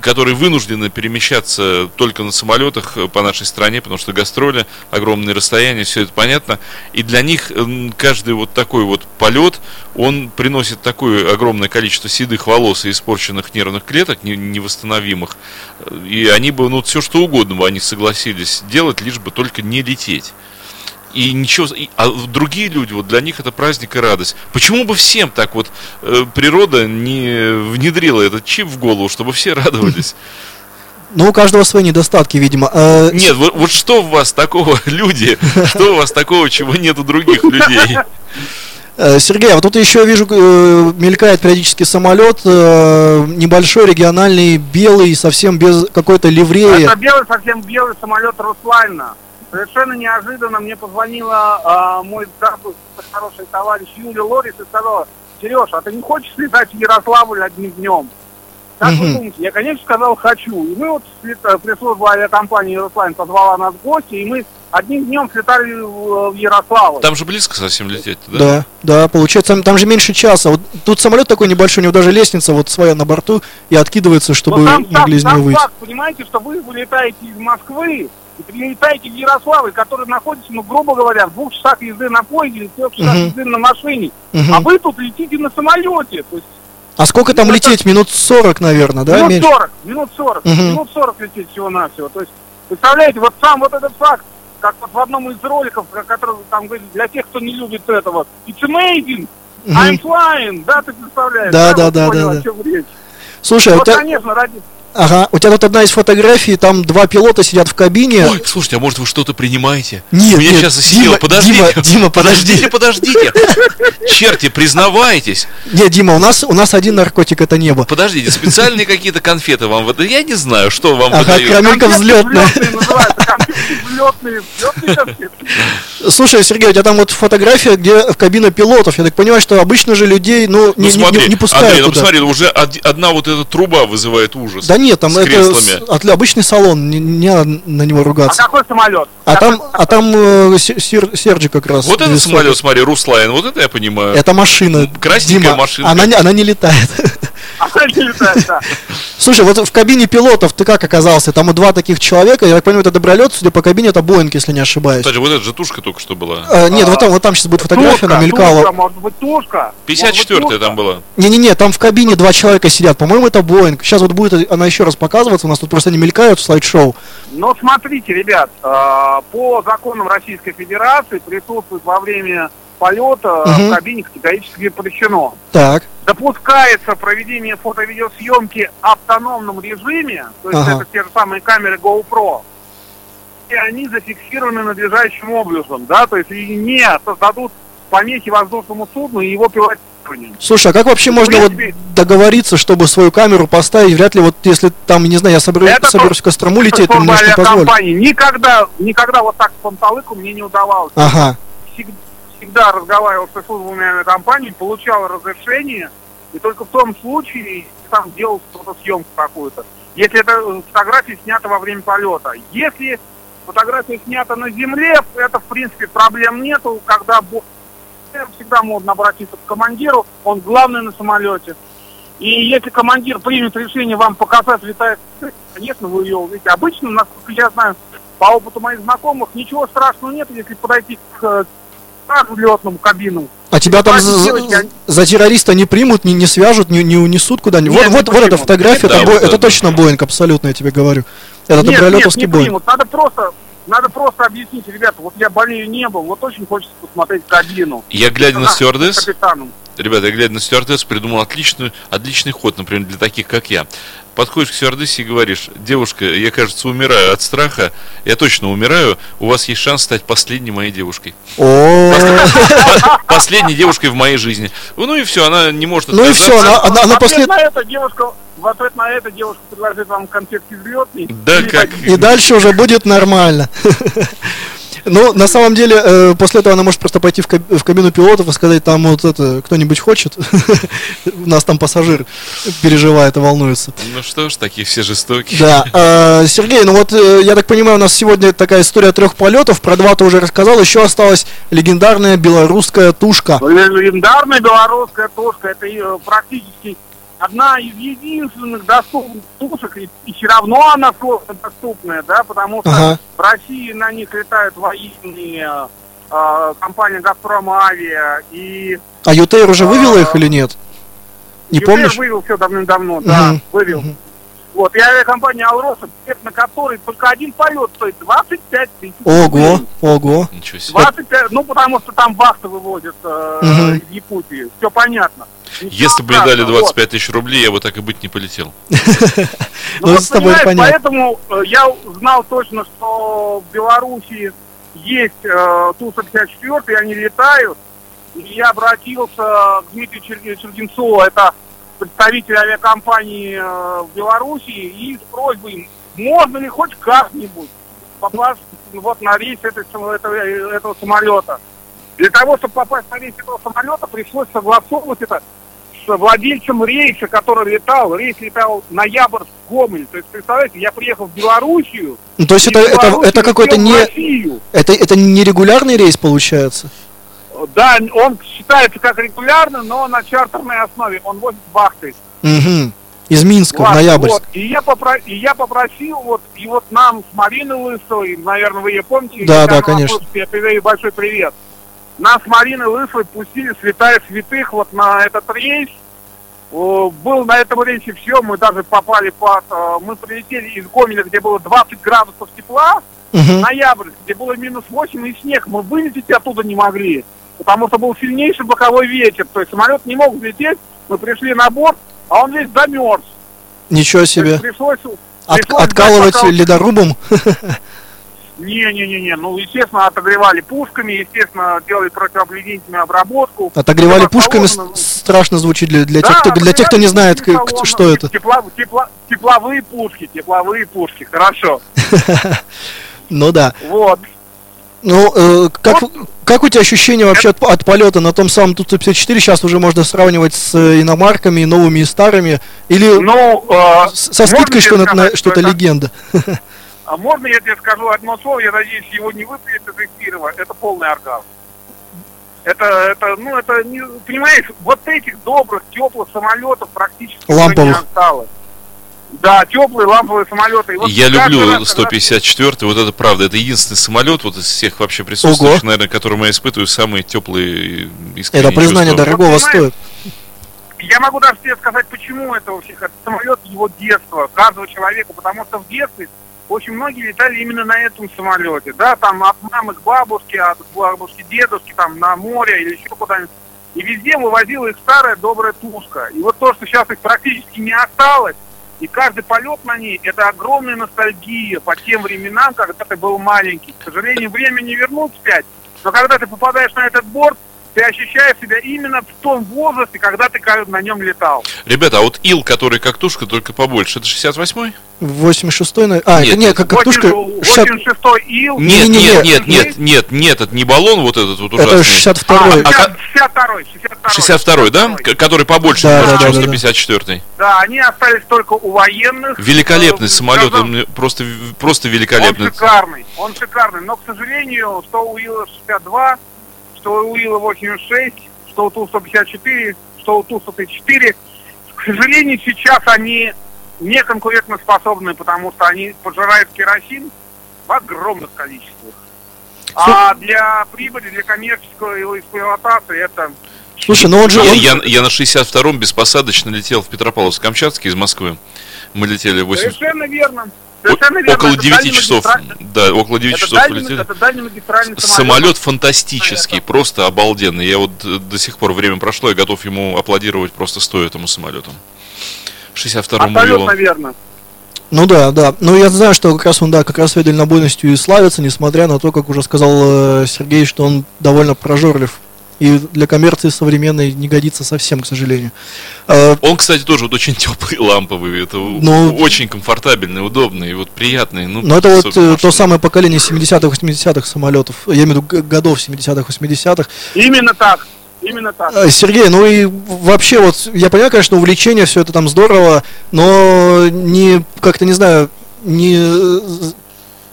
которые вынуждены перемещаться только на самолетах э, по нашей стране, потому что гастроли, огромные расстояния, все это понятно. И для них каждый вот такой вот полет, он приносит такое огромное количество седых волос и испорченных нервных клеток, не- невосстановимых. Э, И они бы, ну, все что угодно бы они согласились делать, лишь бы только не лететь. И ничего, и- а другие люди, вот для них это праздник и радость. Почему бы всем так вот э, природа не внедрила этот чип в голову, чтобы все радовались? Ну, у каждого свои недостатки, видимо. Э, Нет, вот, вот что в вас такого, люди, что у вас такого, чего нет у других людей? Э, Сергей, а вот тут еще вижу, э, мелькает периодически самолет, э, небольшой, региональный, белый, совсем без какой-то ливреи. Это белый, совсем белый самолет Руслайна. Совершенно неожиданно мне позвонила а, мой хороший товарищ Юлия Лорис и сказала, Сереж, а ты не хочешь летать в Ярославль одним днем? Как вы думаете? Я, конечно, сказал, хочу. И мы вот, слета- пресс-служба авиакомпании Руслайн позвала нас в гости, и мы одним днем слетали в, Ярославль. Там же близко совсем лететь, да? Да, да, получается, там, там же меньше часа. Вот тут самолет такой небольшой, у него даже лестница вот своя на борту и откидывается, чтобы Но там, могли там, из него там выйти. факт, понимаете, что вы вылетаете из Москвы прилетаете в Ярославль, который находится, ну, грубо говоря, в двух часах езды на поезде или в трех часах Мгм. езды на машине. Мгм. А вы тут летите на самолете. То есть А сколько там Ну, это- лететь? Минут 40, наверное, да? минут Меньше? 40, минут 40, Мгм. минут 40 лететь всего-навсего. То есть, представляете, вот сам вот этот факт, как вот в одном из роликов, который там говорит, для тех, кто не любит этого, it's amazing, Мгм. I'm flying, да, ты представляешь? Да, да, вот да, понял, да, да. Слушай, а у Вот, тебя, конечно, ради... ага, у тебя тут одна из фотографий, там два пилота сидят в кабине. Ой, слушайте, а может вы что-то принимаете? Нет, У меня нет, сейчас осенило. Дима, Подождите. Дима, Дима, подожди. Подождите, подождите. Черти, признавайтесь. Нет, Дима, у нас, у нас один наркотик это небо. Подождите, специальные какие-то конфеты вам выдают? Я не знаю, что вам Ага, выдают. карамелька Конфетки взлетная. взлетные взлетные, взлетные конфетки. Слушай, Сергей, у тебя там вот фотография, где в кабина пилотов. Я так понимаю, что обычно же людей, ну, Ну не, смотри, не, не пускают Андрей, ну туда. посмотри, уже од- одна вот эта труба вызывает ужас. Да нет, там с это креслами. с- отли- обычный салон, не, не надо на него А ругаться. какой самолет? А там, а там э, Се- Сер- Серджи как раз. Вот этот самолет, смотри, Руслайн, вот это я понимаю. Это машина. Красненькая Дима, машинка. Она, не- она не летает. А не летает, да. Слушай, вот в кабине пилотов ты как оказался? Там и два таких человека, я так понимаю, это добролет, судя по кабине, это Боинг, если не ошибаюсь. Кстати, вот эта же тушка только что была. Э, нет, вот там, вот там сейчас будет фотография, Тушка, она мелькала. тушка, может быть, тушка. 54-я там была. Не-не-не, там в кабине два человека сидят. По-моему, это Боинг. Сейчас вот будет она еще раз показываться. У нас тут просто не мелькают в слайд-шоу. Но смотрите, ребят, э, по законам Российской Федерации присутствовать во время полета Мгм. в кабине категорически запрещено. Так. Допускается проведение фото-видеосъемки в автономном режиме, то есть Ага. это те же самые камеры GoPro, и они зафиксированы надлежащим образом, да, то есть и не создадут помехи воздушному судну и его пилотированию. Слушай, а как вообще В можно вот принципе- договориться, чтобы свою камеру поставить? Вряд ли вот если там, не знаю, я соберу- Это соберусь в то- Кострому это лететь, то мне служба может не авиакомпании. Никогда, никогда вот так с панталыку мне не удавалось. Ага. всег- всегда разговаривал с службами авиакомпании, получал разрешение, и только в том случае там делал фотосъемку какую-то. Если это э, фотография снята во время полета. Если фотография снята на земле, это в принципе проблем нету, когда всегда можно обратиться к командиру, он главный на самолете. И если командир примет решение вам показать летает, конечно, вы ее увидите. Обычно, насколько я знаю, по опыту моих знакомых, ничего страшного нет, если подойти к э, к летному кабину. А тебя там за, Девочки, за- они- за террориста не примут, не, не свяжут, не, не унесут куда-нибудь. Нет, Вот, вот, вот эта фотография, Да, это, Бо- вот это это. точно Боинг, абсолютно, я тебе говорю. Это нет, нет, добролетовский не Боинг. примут. Надо просто, надо просто объяснить, ребята, вот я болею не был, вот очень хочется посмотреть кабину. Я, глядя на стюардесс, капитаном. ребята, я глядя на стюардесс, придумал отличную, отличный ход, например, для таких, как я. Подходишь к стюардессе и говоришь, девушка, я, кажется, умираю от страха, я точно умираю, у вас есть шанс стать последней моей девушкой. Последней девушкой в моей жизни. Ну и все, она не может Ну и всё, она- после- на это девушка, в ответ на это девушка предложит вам конфет взлетный. Да как? и дальше уже будет нормально. Ну, на самом деле, э, после этого она может просто пойти в, каб- в кабину пилотов и сказать, там вот это, кто-нибудь хочет? У нас там пассажир переживает и волнуется. Ну что ж, такие все жестокие. Да, э, Сергей, ну вот э, я так понимаю, у нас сегодня такая история трех полетов. Про два ты уже рассказал. Еще осталась легендарная белорусская тушка. Легендарная белорусская тушка, это э, практически одна из единственных доступных тушек, и, все равно она сложно доступная, да, потому что Ага. в России на них летают военные, э, компания «Газпром Авиа» и... А Ютейр уже вывела их или нет? Не ЮТР помнишь? вывел все давным-давно, да, вывел. Мгм. Вот, и авиакомпания «Алроса», на который только один полет стоит 25 тысяч. Ого, рублей. ого. Ничего себе. 25, ну, потому что там вахты выводят э, Мгм. из Якутии. Все понятно. Ничего Если бы мне дали страшного, вот. 25 тысяч рублей, я бы так и быть не полетел. Ну, Ну, вот, с тобой понятно. Поэтому э, я знал точно, что в Беларуси есть э, Ту-54, и они летают. И я обратился к Дмитрию Чер- Черденцову, это представитель авиакомпании э, в Беларуси, и с просьбой, можно ли хоть как-нибудь попасть вот на рейс этой этого, этого самолета. Для того, чтобы попасть на рейс этого самолета, пришлось согласовывать это владельцем рейса, который летал. Рейс летал Ноябрьск Гомель. То есть, представляете, я приехал в Белоруссию. Ну, то есть это, это, это какой-то в не... Это, это не регулярный рейс получается? Да, он считается как регулярный, но на чартерной основе. Он возит вахты. Угу. Из Минска в Ладно, Ноябрьск. вот. И, я попро- и я попросил, вот, и вот нам с Мариной Лысовой, наверное, вы ее помните? Да, да, конечно. Я передаю большой привет. Нас с Мариной Лысовой пустили, святая святых, вот на этот рейс. Был на этом рейсе все, мы даже попали под... э, Мы прилетели из Гомеля, где было 20 градусов тепла, Мгм. ноябрь, где было минус 8 и снег. Мы вылететь оттуда не могли, потому что был сильнейший боковой ветер. То есть самолет не мог взлететь, мы пришли на борт, а он весь замерз. Ничего себе. пришлось, От- пришлось откалывать ждать, пока- ледорубом? Не-не-не, ну, естественно, отогревали пушками, естественно, делали противообледенительную обработку. Отогревали Было пушками с- положено- страшно звучит для, для Да, тех, кто, для тех, кто не знает, отогревали к- что это. тепла- тепла- тепловые пушки, тепловые пушки, хорошо. Ну да. Вот. Ну, э, как, как у тебя ощущения вообще от, от полета на том самом Ту-154? Сейчас уже можно сравнивать с э, иномарками, новыми и старыми. Или Ну, э, со скидкой, я что, на- сказать, на- что это- легенда? А можно я тебе скажу одно слово, я надеюсь, его не выпьет из эфира, это полный оргазм. Это, это, ну, это, не, понимаешь, вот этих добрых, теплых самолетов практически Ламповых. не осталось. Да, теплые ламповые самолеты. И вот Я люблю раз, когда- 154 вот это правда. Это единственный самолет вот из всех вообще присутствующих, наверное, который я испытываю, самые теплые искренние Это признание чувства. дорогого Вот понимаешь, стоит. Я могу даже тебе сказать, почему это вообще самолет его детства, каждого человека, потому что в детстве очень многие летали именно на этом самолете, да, там от мамы к бабушке, от бабушки к дедушке, там на море или еще куда-нибудь. И везде вывозила их старая добрая тушка. И вот то, что сейчас их практически не осталось, и каждый полет на ней, это огромная ностальгия по тем временам, когда ты был маленький. К сожалению, время не вернуть вспять, но когда ты попадаешь на этот борт, ты ощущаешь себя именно в том возрасте, когда ты на нем летал. Ребята, а вот Ил, который как тушка, только побольше, это 68-й? 86-й, на- а, Нет, это не, как катушка, 60 86-й ил. Нет, нет, нет, нет, нет, нет, это не баллон вот этот вот ужасный. это 62-й. А, как- 62-й, 62-й. 62-й, да? Который побольше, Да, да, чем да, да, да. 154-й. Да, они остались только у военных. Великолепный Э, самолет, он просто, просто Он великолепный. шикарный, он шикарный. Но, к сожалению, что у Ила-62, что у Ила-86, что у Ту-154, что у Ту-134, к сожалению, сейчас они не конкурентоспособны, потому что они пожирают керосин в огромных количествах. А для прибыли, для коммерческой его эксплуатации это... Слушай, ну он же... Я, я на 62-м беспосадочно летел в Петропавловск-Камчатский из Москвы. Мы летели 8... Совершенно верно. Совершенно верно. около Это 9 часов. Да, около 9 Это, часов дальний, полетели. это самолет. Самолет фантастический, просто обалденный. Я вот э, до сих пор время прошло, я готов ему аплодировать просто стоя этому самолету. 62-му Абсолютно верно. Ну да, да. Ну я знаю, что как раз он, да, как раз своей дальнобойностью и славится, несмотря на то, как уже сказал э, Сергей, что он довольно прожорлив. И для коммерции современной не годится совсем, к сожалению. Э, Он, кстати, тоже вот очень теплый, ламповый. Это у- Ну- очень комфортабельный, удобный, и вот приятный. Ну, Но это вот особенно э, то машина. самое поколение 70-х, 80-х самолетов. Я имею в виду годов 70-х, 80-х. Именно так. Именно так. Э, Сергей, ну и вообще вот, я понимаю, конечно, увлечение, все это там здорово, но не, как-то, не знаю, не, э,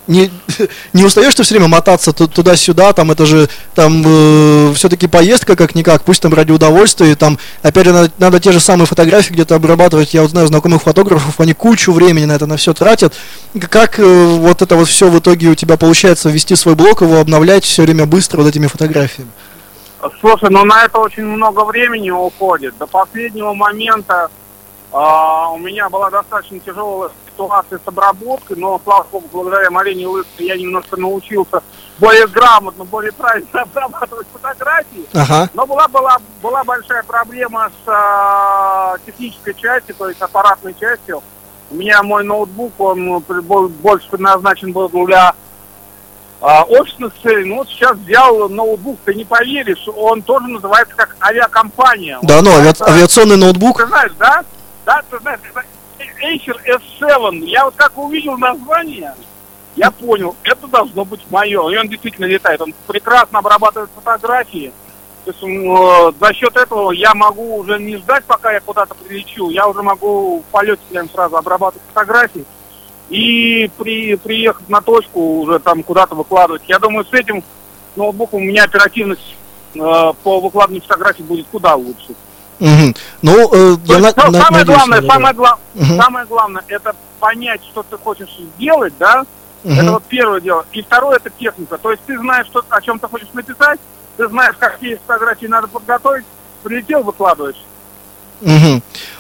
не, не устаешь ты все время мотаться ту- туда-сюда, там это же там все-таки поездка как-никак, пусть там ради удовольствия, там опять же надо, надо те же самые фотографии где-то обрабатывать, я вот знаю знакомых фотографов, они кучу времени на это на все тратят. Как э, вот это вот все в итоге у тебя получается вести свой блог, его обновлять все время быстро вот этими фотографиями? Слушай, ну на это очень много времени уходит. До последнего момента а, у меня была достаточно тяжелая ситуация с обработкой, но, слава богу, благодаря Марине Лыске я немножко научился более грамотно, более правильно обрабатывать фотографии. Ага. Но была, была, была большая проблема с а, технической частью, то есть аппаратной частью. У меня мой ноутбук, он бо- больше предназначен был для а, офисных целей. Ну вот сейчас взял ноутбук, ты не поверишь, он тоже называется как авиакомпания. Он Да, ну, авиа- называется- авиационный ноутбук. Ты знаешь, да? Да, ты знаешь, Acer S7. Я вот как увидел название, я понял, это должно быть мое. И он действительно летает. Он прекрасно обрабатывает фотографии. То есть э, за счет этого я могу уже не ждать, пока я куда-то прилечу. Я уже могу в полете прям сразу обрабатывать фотографии. И при, приехать на точку уже там куда-то выкладывать. Я думаю, с этим ноутбуком у меня оперативность э, по выкладыванию фотографий будет куда лучше. Ну, э, То я есть, на- ну, на- самое надеюсь, главное, на самое, гла- Мгм. самое главное, это понять, что ты хочешь сделать, да? Это вот первое дело. И второе, это техника. То есть ты знаешь, что, о чем ты хочешь написать, ты знаешь, какие фотографии надо подготовить, прилетел, выкладываешь.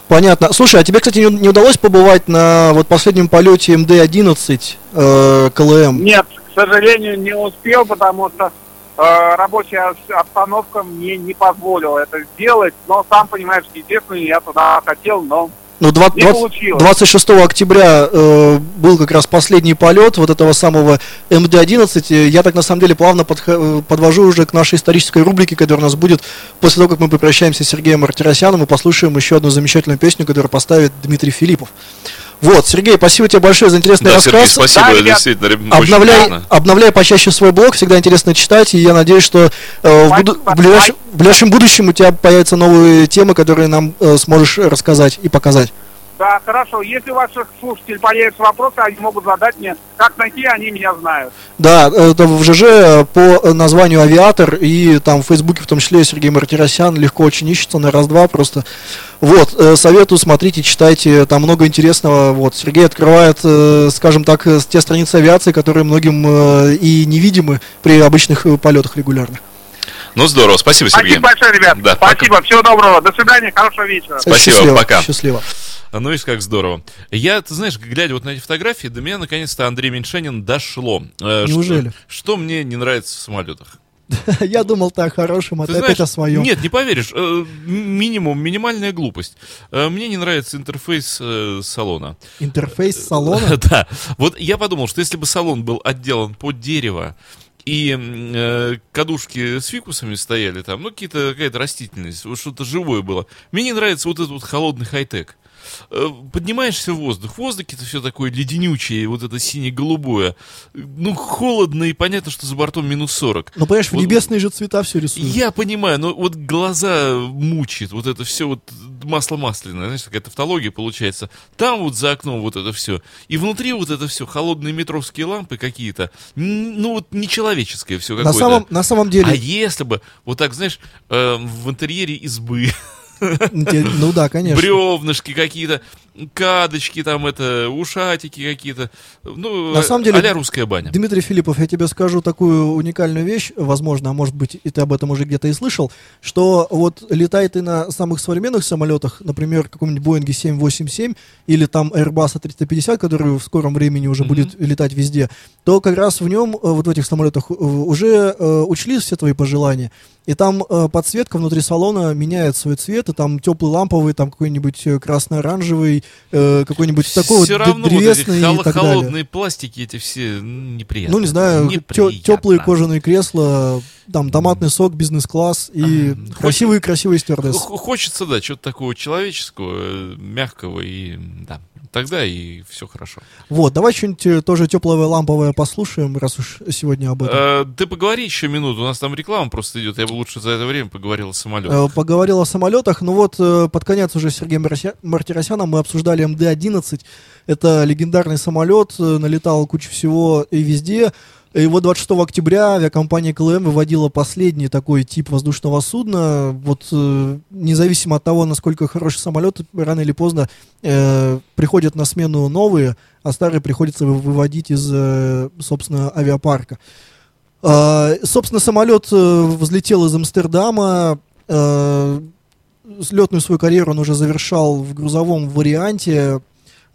Понятно. Слушай, а тебе, кстати, не, не удалось побывать на вот последнем полете МД-11 э, КЛМ? Нет, к сожалению, не успел, потому что рабочая ос- обстановка мне не позволила это сделать. Но сам понимаешь, естественно, я туда хотел, но Ну, два- не 20 получилось. 26 октября э, был как раз последний полет вот этого самого МД-11. Э, Я так на самом деле плавно подха- э, подвожу уже к нашей исторической рубрике, которая у нас будет после того, как мы попрощаемся с Сергеем Мартиросяном и послушаем еще одну замечательную песню, которую поставит Дмитрий Филиппов. Вот, Сергей, спасибо тебе большое за интересный Да, рассказ. Сергей, спасибо, Да, ребят, действительно, Обновляй, приятно. обновляй почаще свой блог, всегда интересно читать, и я надеюсь, что э, в, буду- в ближайшем, в ближайшем будущем у тебя появятся новые темы, которые нам э, сможешь рассказать и показать. Да, хорошо. Если у ваших слушателей появятся вопросы, они могут задать мне. Как найти, они меня знают. Да, это в ЖЖ по названию «Авиатор» и там в Фейсбуке в том числе Сергей Мартиросян легко очень ищется на раз-два просто. Вот, э, советую, смотрите, читайте, там много интересного. Вот, Сергей открывает, э, скажем так, э, те страницы авиации, которые многим э, и невидимы при обычных э, полетах регулярных. Ну, здорово, спасибо, Сергей. Спасибо большое, ребят. Да, Спасибо, всего доброго. До свидания, хорошего вечера. Спасибо, Счастливо, пока. Счастливо. А, Ну, видишь, как здорово. Я, ты знаешь, глядя вот на эти фотографии, до меня наконец-то Андрей Меньшенин дошло. Э, что- Неужели? Что, мне не нравится в самолетах? Я думал так хорошим, а Ты опять о своем. Нет, не поверишь. э, минимум, минимальная глупость. Э, Мне не нравится интерфейс салона. Интерфейс салона. Да. Вот я подумал, что если бы салон был отделан под дерево, и э, кадушки с фикусами стояли там, ну, какие-то, какая-то растительность, вот что-то живое было. Мне не нравится вот этот вот холодный хай-тек. Э, Поднимаешься в воздух, в воздухе это все такое леденючее, вот это сине-голубое. Ну, холодно, и понятно, что за бортом минус 40. Ну, понимаешь, в Вот- небесные же цвета все рисуют. Я понимаю, но вот глаза мучает, вот это все вот масло масляное, знаешь, такая тавтология получается. Там вот за окном вот это все. И внутри вот это все, холодные метровские лампы какие-то. Ну вот нечеловеческое все На какое-то. самом, на самом деле, А если бы, вот так, знаешь, э, в интерьере избы, ну да, конечно. бревнышки какие-то, кадочки там, это, ушатики какие-то. Ну, На самом деле, а русская баня. Дмитрий Филиппов, я тебе скажу такую уникальную вещь, возможно, а может быть, и ты об этом уже где-то и слышал, что вот летай ты на самых современных самолетах, например, каком-нибудь Боинге 787 или там Airbus A350, который в скором времени уже будет летать везде, то как раз в нем, э, вот в этих самолетах, э, уже э, учли все твои пожелания. И там подсветка внутри салона меняет свой цвет, и там теплый ламповый, там какой-нибудь э, красно-оранжевый, э, какой-нибудь такой вот Все д- равно вот древесный хол- и так далее. холодные пластики эти все неприятные. Ну, не знаю, Неприятно. теплые кожаные кресла, там томатный сок, бизнес-класс и красивые-красивые стюардессы. Х- Хочется, да, чего-то такого человеческого, э, мягкого, и да, тогда и все хорошо. Вот, давай что-нибудь э, тоже теплое ламповое послушаем, раз уж сегодня об этом. Э, ты поговори еще минуту, у нас там реклама просто идет, я бы лучше за это время поговорил о самолете. Э, Поговорил о самолетах, ну вот э, под конец уже с Сергеем Марся- Мартиросяном мы обсуждали МД-11. Это легендарный самолет, э, налетал кучу всего и везде. И вот 26 октября авиакомпания КЛМ выводила последний такой тип воздушного судна. Вот э, независимо от того, насколько хороший самолет, рано или поздно э, приходят на смену новые, а старые приходится вы- выводить из, э, собственно, авиапарка. А, собственно, самолет э, взлетел из Амстердама. э, Слетную свою карьеру он уже завершал в грузовом варианте.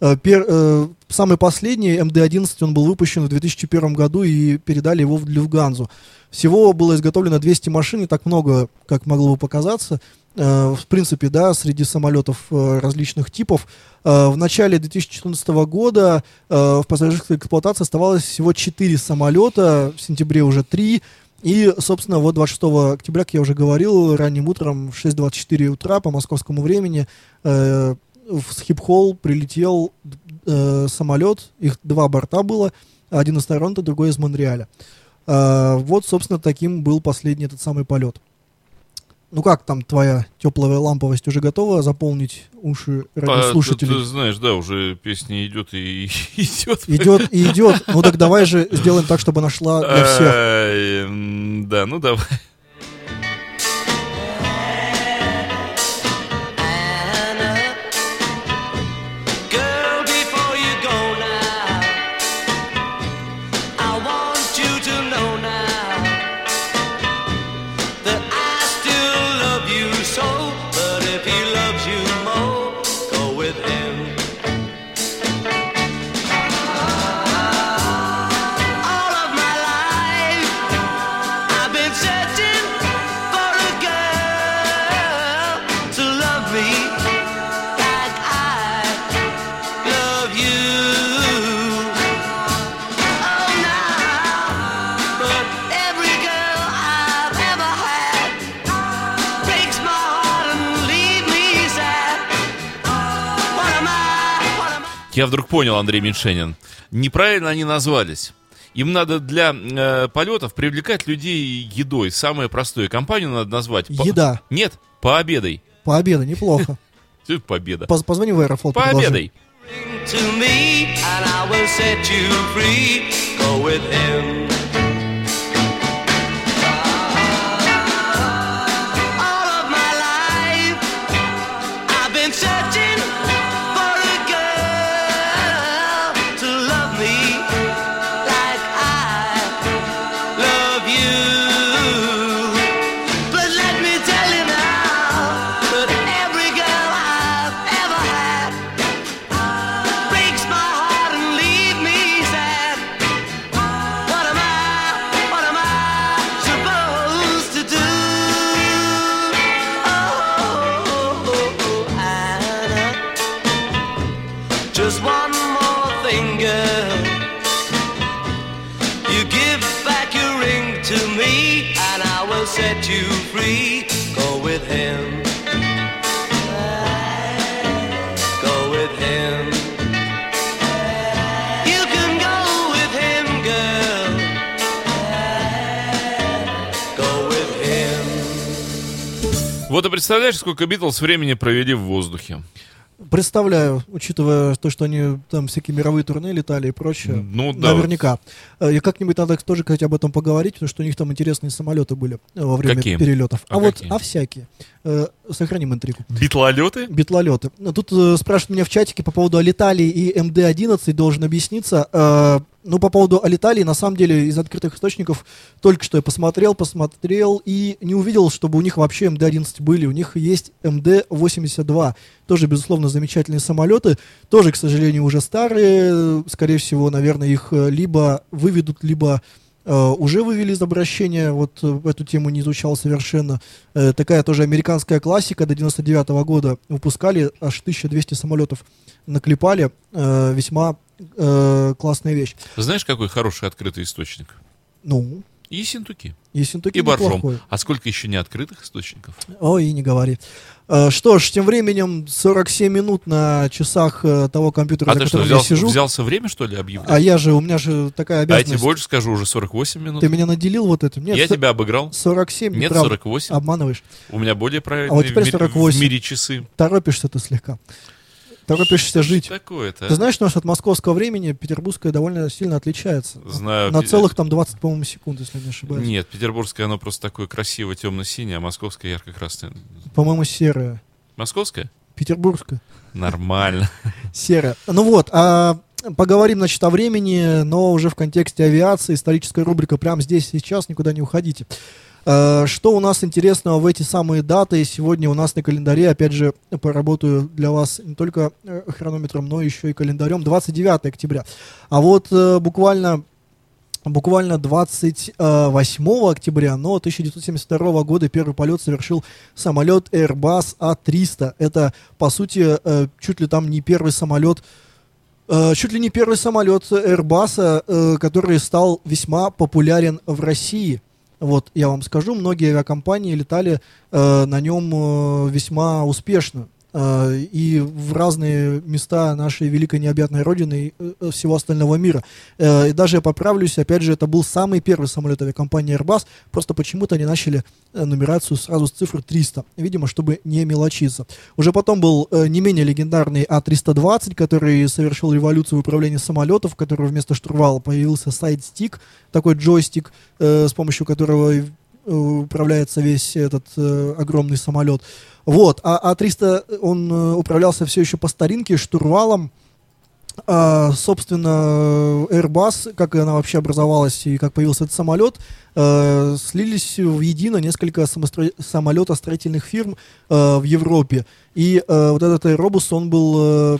Э, пер- э, самый последний, МД-11, он был выпущен в 2001 году и передали его в Люфганзу. Всего было изготовлено 200 машин, не так много, как могло бы показаться. Э, в принципе, да, среди самолетов э, различных типов. Э, в начале 2014 года в пассажирской эксплуатации оставалось всего 4 самолета, в сентябре уже 3. И, собственно, вот 26 октября, как я уже говорил, ранним утром в 6.24 утра по московскому времени в Схипхолл прилетел э, самолет, их два борта было, один из Торонто, другой из Монреаля. Э, вот, собственно, таким был последний этот самый полет. Ну как там твоя теплая ламповость уже готова заполнить уши А, радиослушателей? ты, ты знаешь, да, уже песня идет и идет. Идет и идет. Ну так давай же сделаем так, чтобы нашла для всех. М, Да, ну давай. Я вдруг понял, Андрей Меньшенин. Неправильно они назвались. Им надо для э, полетов привлекать людей едой. Самое простое. Компанию надо назвать... по- Еда. Нет, пообедай. Пообеда, неплохо. Победа. Поз- Позвони в Аэрофлот. предложи. Победой! to me, and I will set you free. Go with Вот и представляешь, сколько Битлз времени провели в воздухе. Представляю, учитывая то, что они там всякие мировые турне летали и прочее. Ну да. Наверняка. Э, И как-нибудь надо тоже, кстати, об этом поговорить, потому что у них там интересные самолеты были э, во время Какие? перелетов. А А, вот, какие? а всякие. Э, Сохраним интригу. Битлолеты? Битлолеты. Ну, Тут э, спрашивают меня в чатике по поводу Алиталии и МД-11, должен объясниться. Э, ну, по поводу Алиталии, на самом деле, из открытых источников только что я посмотрел, посмотрел и не увидел, чтобы у них вообще МД-11 были. У них есть МД-82. Тоже, безусловно, замечательные самолеты. Тоже, к сожалению, уже старые. Скорее всего, наверное, их э, либо выведут, либо уже вывели из обращения, вот э, эту тему не изучал совершенно. Э, такая тоже американская классика, до 99 года выпускали, аж 1200 самолетов наклепали, Э, весьма э, классная вещь. Знаешь, какой хороший открытый источник? Ну, И Синтуки. Ессентуки И Боржом. А сколько еще не открытых источников? Ой, и не говори. Э, Что ж, тем временем 47 минут на часах э, того компьютера, А за ты что, которым взял, я сижу. взялся время, что ли, объявлять? А я же, у меня же такая А я тебе обязанность. больше скажу, уже 48 минут. Ты меня наделил вот этим? Нет, я со- тебя обыграл. 47, Нет, неправда. 48. Обманываешь. У меня более правильные А вот теперь в, ми- 48. в мире часы. Торопишься ты слегка. Торопишься жить. Что такое-то? Ты знаешь, что от московского времени петербургское довольно сильно отличается. Знаю. На целых там 20, по-моему, секунд, если не ошибаюсь. Нет, петербургское оно просто такое красивое, темно-синее, а московское ярко-красное. По-моему, серое. Московское? Петербургское. Нормально. Серое. Ну вот, а поговорим, значит, о времени, но уже в контексте авиации, историческая рубрика прямо здесь, сейчас, никуда не уходите. А, Что у нас интересного в эти самые даты? Сегодня у нас на календаре, опять же, поработаю для вас не только э, хронометром, но еще и календарем. 29 октября. А вот э, буквально Буквально 28 октября, но 1972 года первый полет совершил самолет Airbus A300. Это, по сути, э, чуть ли там не первый самолет, э, чуть ли не первый самолет Airbus, э, который стал весьма популярен в России. Вот, я вам скажу, многие авиакомпании летали э, на нем э, весьма успешно. Э, и в разные места нашей великой необъятной родины и э, всего остального мира. Э, и даже я поправлюсь, опять же, это был самый первый самолет авиакомпании Airbus, просто почему-то они начали э, нумерацию сразу с цифры 300, видимо, чтобы не мелочиться. Уже потом был э, не менее легендарный А320, который совершил революцию в управлении самолетов, в котором вместо штурвала появился сайд-стик, такой джойстик, э, с помощью которого э, управляется весь этот э, огромный самолет. Вот, а А300, он э, управлялся все еще по старинке, штурвалом. А, собственно, Airbus, как она вообще образовалась и как появился этот самолет, э, слились в едино несколько самостро- самолетостроительных фирм э, в Европе. И э, вот этот Airbus, он был э,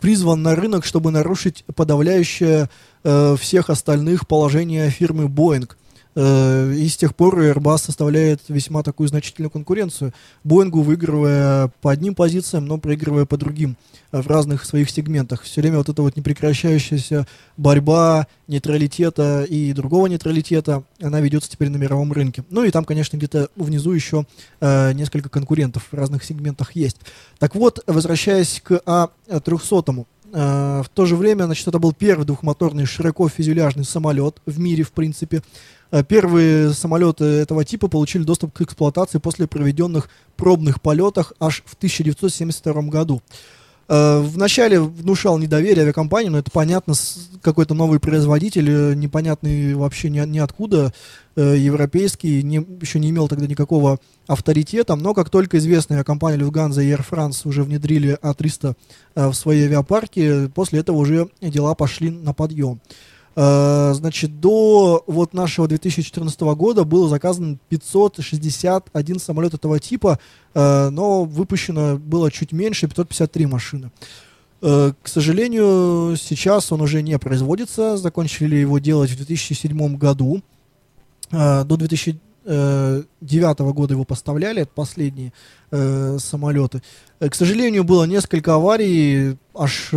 призван на рынок, чтобы нарушить подавляющее э, всех остальных положение фирмы Boeing. Э, и с тех пор Airbus составляет весьма такую значительную конкуренцию. Боингу выигрывая по одним позициям, но проигрывая по другим э, в разных своих сегментах. Все время вот эта вот непрекращающаяся борьба нейтралитета и другого нейтралитета, она ведется теперь на мировом рынке. Ну и там, конечно, где-то внизу еще э, несколько конкурентов в разных сегментах есть. Так вот, возвращаясь к А300, Э, В то же время, значит, это был первый двухмоторный широко фюзеляжный самолет в мире, в принципе. Э, Первые самолеты этого типа получили доступ к эксплуатации после проведенных пробных полетах аж в 1972 году. Э, Вначале внушал недоверие авиакомпании, но это понятно, какой-то новый производитель, э, непонятный вообще ни, ниоткуда, европейский, не- еще не имел тогда никакого авторитета, но как только известная авиакомпания Lufthansa и Air France уже внедрили А300 э, в свои авиапарки, после этого уже дела пошли на подъем. Э, Значит, до вот нашего 2014 года было заказано 561 самолет этого типа, э, но выпущено было чуть меньше, 553 машины. Э, К сожалению, сейчас он уже не производится, закончили его делать в 2007 году. До 2009 года его поставляли, это последние самолеты. К сожалению, было несколько аварий, аж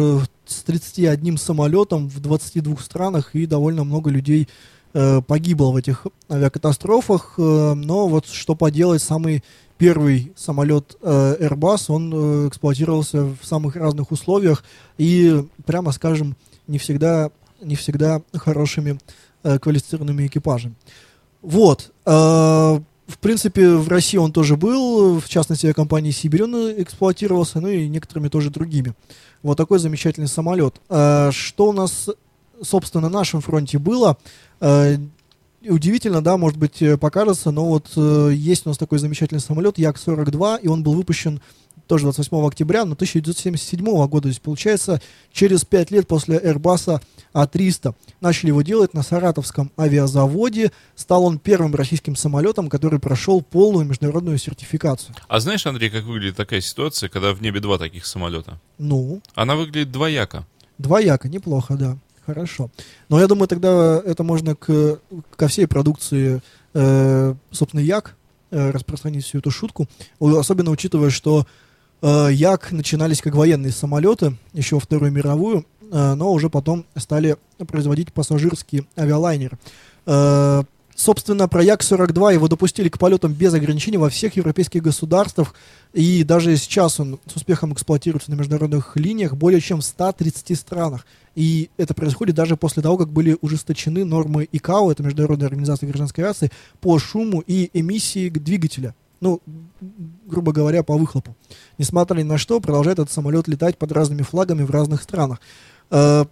с 31 самолетом в 22 странах, и довольно много людей э, погибло в этих авиакатастрофах. э, но вот что поделать, самый первый самолет э, Airbus, он э, эксплуатировался в самых разных условиях и, прямо скажем, не всегда, не всегда хорошими э, квалифицированными экипажами. Вот. э, в принципе, в России он тоже был, в частности, авиакомпанией Сибирь он э, эксплуатировался, ну и некоторыми тоже другими. Вот такой замечательный самолет. Э, что у нас, собственно, на нашем фронте было? Э, удивительно, да, может быть, э, покажется, но вот есть у нас такой замечательный самолет Як-42, и он был выпущен тоже 28 октября, но 1977 года, то есть получается через 5 лет после Airbus А300. Начали его делать на Саратовском авиазаводе. Стал он первым российским самолетом, который прошел полную международную сертификацию. А знаешь, Андрей, как выглядит такая ситуация, когда в небе два таких самолета? Ну, Она выглядит двояко. Двояко, неплохо, да. Хорошо. Но я думаю, тогда это можно к, ко всей продукции, э, собственно, Як э, распространить всю эту шутку. Особенно учитывая, что Як начинались как военные самолеты, еще во Вторую мировую, э, но уже потом стали производить пассажирские авиалайнеры. Э, собственно, про Як-42 его допустили к полетам без ограничений во всех европейских государствах, и даже сейчас он с успехом эксплуатируется на международных линиях более чем в 130 странах. И это происходит даже после того, как были ужесточены нормы ИКАО, это Международная организация гражданской авиации, по шуму и эмиссии двигателя. Ну, грубо говоря, по выхлопу. Несмотря ни на что, продолжает этот самолет летать под разными флагами в разных странах. Э,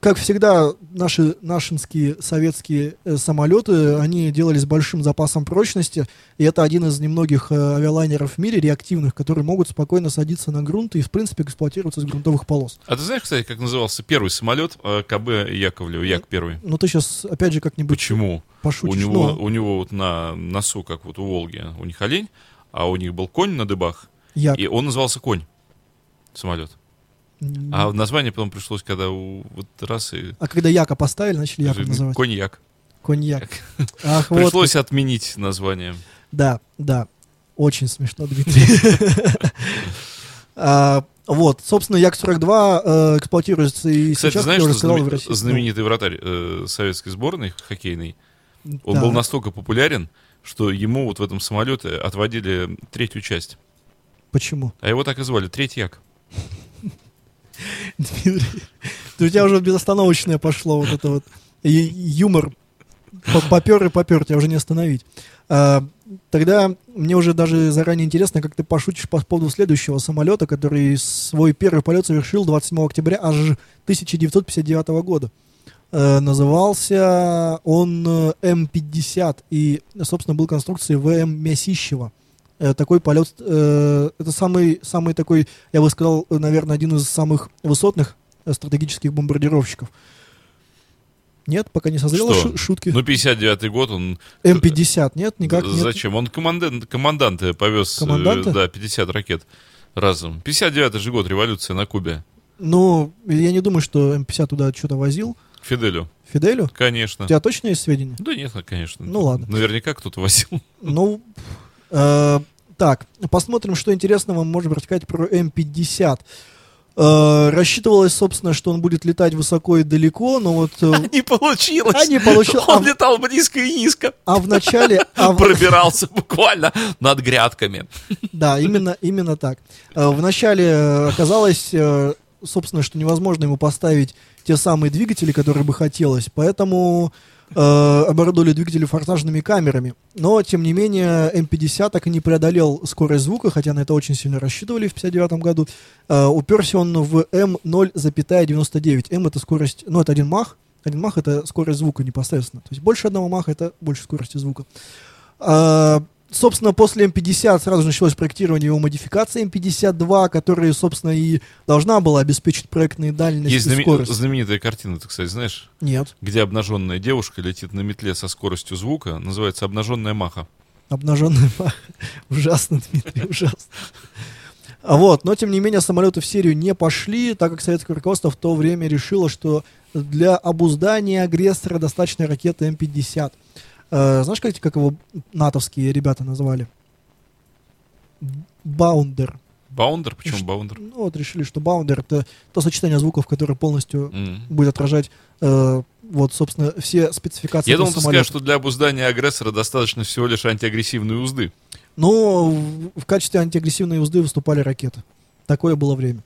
как всегда, наши нашинские советские э, самолеты, они делались большим запасом прочности, и это один из немногих э, авиалайнеров в мире реактивных, которые могут спокойно садиться на грунт и, в принципе, эксплуатироваться с грунтовых полос. А ты знаешь, кстати, как назывался первый самолет э, КБ Яковлева, Як первый? Ну, ты сейчас, опять же, как-нибудь Почему? Пошутишь. У него, но у него вот на носу, как вот у Волги, у них олень, а у них был конь на дыбах, Як. и он назывался конь, самолет. А название потом пришлось, когда у вот раз и а когда Яка поставили, начали Яков называть. коньяк. Коньяк. Ах, вот. Пришлось отменить название. Да, да. Очень смешно, Дмитрий. А, Вот, собственно, Як-42 э, эксплуатируется и Кстати, сейчас, знаешь, я что уже сказал, и в знамени- России. знаменитый вратарь э, советской сборной хоккейной, Ну, он да. был настолько популярен, что ему вот в этом самолете отводили третью часть. Почему? А его так и звали, Третий Як. Дмитрий, у тебя уже безостановочное пошло вот это вот юмор. Попер и попер, тебя уже не остановить. А, Тогда мне уже даже заранее интересно, как ты пошутишь по поводу следующего самолета, который свой первый полет совершил 27 октября аж 1959 года. Э, Назывался он э, М-50 и, собственно, был конструкцией ВМ Мясищева. Э, Такой полет, это самый, самый такой, я бы сказал, наверное, один из самых высотных стратегических бомбардировщиков. Нет, пока не созрела Что? шу- шутки. Ну, 59-й год он... М-50, нет, никак нет. Зачем? Он командант, команданты повез, Команданты? да, 50 ракет разом. 59-й же год, революция на Кубе. Ну, я не думаю, что М-50 туда что-то возил. Фиделю. Фиделю? Конечно. У тебя точно есть сведения? Да нет, конечно. Ну, ладно. Наверняка кто-то возил. Ну, э, так, посмотрим, что интересного мы можем рассказать про М-50. Э, рассчитывалось, собственно, что он будет летать высоко и далеко, но вот... э, Не получилось. А, не получилось. Он А- летал близко и низко. а в начале... а в- Пробирался буквально над грядками. Да, именно, именно так. Э, Вначале э, оказалось, э, собственно, что невозможно ему поставить те самые двигатели, которые бы хотелось, поэтому э, оборудовали двигатели форсажными камерами. Но, тем не менее, М50 так и не преодолел скорость звука, хотя на это очень сильно рассчитывали в 59 году. Э, уперся он в М0,99. М это скорость, ну, это один мах. Один мах это скорость звука непосредственно. То есть больше одного маха это больше скорости звука. А, собственно, после М50 сразу же началось проектирование его модификации М52, которая, собственно, и должна была обеспечить проектные дальности Есть и знаме- скорость. знаменитая картина, ты, кстати, знаешь, Нет, где обнаженная девушка летит на метле со скоростью звука, называется обнаженная маха. обнаженный мах. Ужасно, Дмитрий, ужасно. А Вот, но тем не менее самолеты в серию не пошли, так как советское руководство в то время решило, что для обуздания агрессора достаточно ракеты М-50. Э, знаешь, как, как его натовские ребята называли? Bounder. Bounder? Почему Ш- Bounder? Ну вот решили, что Bounder это то сочетание звуков, которое полностью М. будет отражать э, вот, собственно, все спецификации Я думал, ты самолета. скажешь, что для обуздания агрессора достаточно всего лишь антиагрессивной узды. Но в, в качестве антиагрессивной узды выступали ракеты. Такое было время.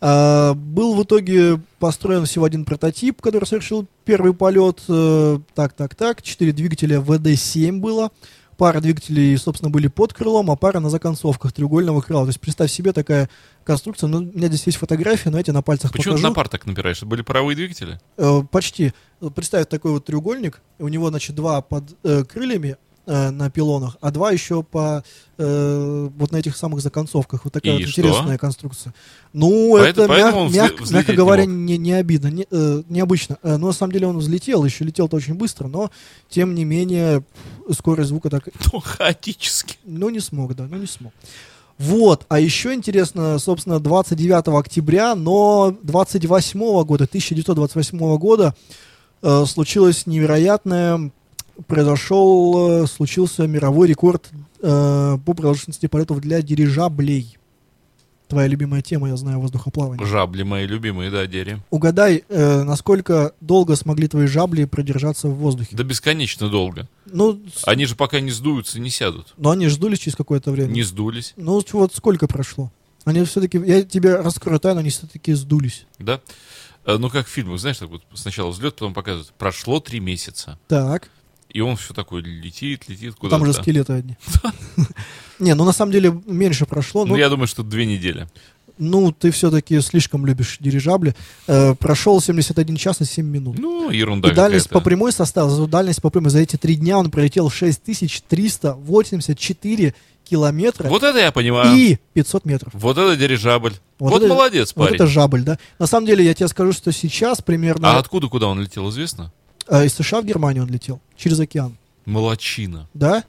А, был в итоге построен всего один прототип, который совершил первый полет. э, так, так, так. Четыре двигателя ВД-7 было. Пара двигателей, собственно, были под крылом, а пара на законцовках треугольного крыла. То есть представь себе такая конструкция. Ну, у меня здесь есть фотография, но эти на пальцах Почему ты покажу. на пар так напираешь? Это были паровые двигатели? Э, почти. Представь такой вот треугольник. У него, значит, два под э, крыльями э, на пилонах, а два еще по э, вот на этих самых законцовках. Вот такая И вот что? интересная конструкция. Ну, Поэт- это, поэтому мяг- взле- мягко, не говоря, мог. не, не обидно, не, э, необычно. Э, но на самом деле он взлетел, еще летел-то очень быстро, но тем не менее скорость звука так Ну, хаотически. ну, не смог, да, ну не смог. Вот, а еще интересно, собственно, 29 октября, но 28 года, 1928 года э, случилось невероятное, произошел, э, случился мировой рекорд э, по продолжительности полетов для дирижаблей. Твоя любимая тема, я знаю, воздухоплавание. Жабли мои любимые, да, Дери. Угадай, э, насколько долго смогли твои жабли продержаться в воздухе? Да бесконечно долго. Ну, Они же пока не сдуются, не сядут. но они ждулись через какое-то время. Не сдулись, Ну вот сколько прошло? Они все-таки, я тебе раскрою тайну, они все-таки сдулись. да? Э, Ну, как в фильмах, знаешь, так вот сначала взлет, потом показывают. Прошло три месяца. Так, И он все такой летит, летит куда-то. там уже скелеты одни. Не, ну на самом деле меньше прошло. Ну, Ну, я думаю, что две недели. ну ты все-таки слишком любишь дирижабли. Э, Прошел 71 час и 7 минут. Ну, ерунда И дальность по прямой составила, дальность по прямой за эти три дня он пролетел 6384 километра Вот это я понимаю. и 500 метров. Вот это дирижабль. Вот Вот, это- молодец, Вот парень. это жабль, да? На самом деле, я тебе скажу, что сейчас примерно А откуда, куда он летел, известно? Э, из США в Германию он летел, через океан. Молодчина. Да?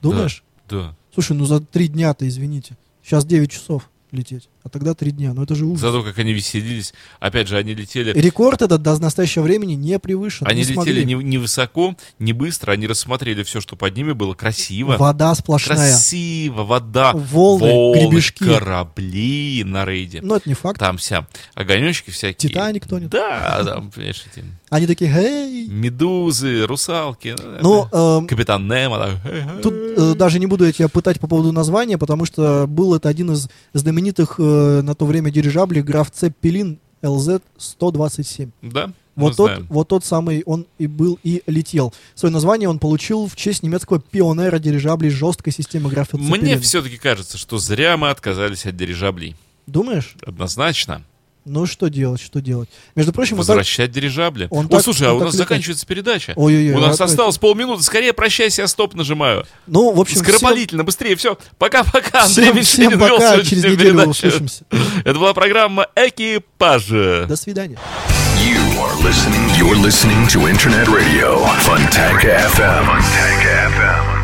Думаешь? Да. Слушай, ну за три дня-то, извините. Сейчас 9 часов лететь, а тогда три дня. Ну это же ужас. Зато как они веселились. Опять же, они летели... Рекорд этот до настоящего времени не превышен. Они не летели смогли. не, не высоко, не быстро, они рассмотрели все, что под ними было красиво. Вода сплошная. Красиво, вода, Волны, гребешки. корабли на рейде. Но это не факт. Там вся огонечки всякие. Титаник тонет. Да, там, понимаешь, эти Они такие, эй! медузы, русалки. Ну, эм, Капитан Немо. так. Тут э, даже не буду я тебя пытать по поводу названия, потому что был это один из знаменитых э, на то время дирижаблей граф Цеппелин LZ-127. Да, Вот тот, знаем. вот тот самый он и был и летел. Свое название он получил в честь немецкого пионера дирижаблей жесткой системы графа Цеппелина. Мне все-таки кажется, что зря мы отказались от дирижаблей. Думаешь? Однозначно. Ну что делать, что делать? Между прочим, он так- Возвращать дирижабли. он Ой, так- слушай, а он у так нас летает. заканчивается передача. Ой-ой-ой, У нас а- осталось полминуты. Скорее прощайся, я стоп нажимаю. Ну, в общем, всем- Скоропалительно, быстрее, все. Пока-пока. Андрей всем, всем вел пока, через неделю передачу. услышимся. Это была программа «Экипаж». До свидания. You are listening. You're listening to Internet Radio, Funtank FM. Funtank FM.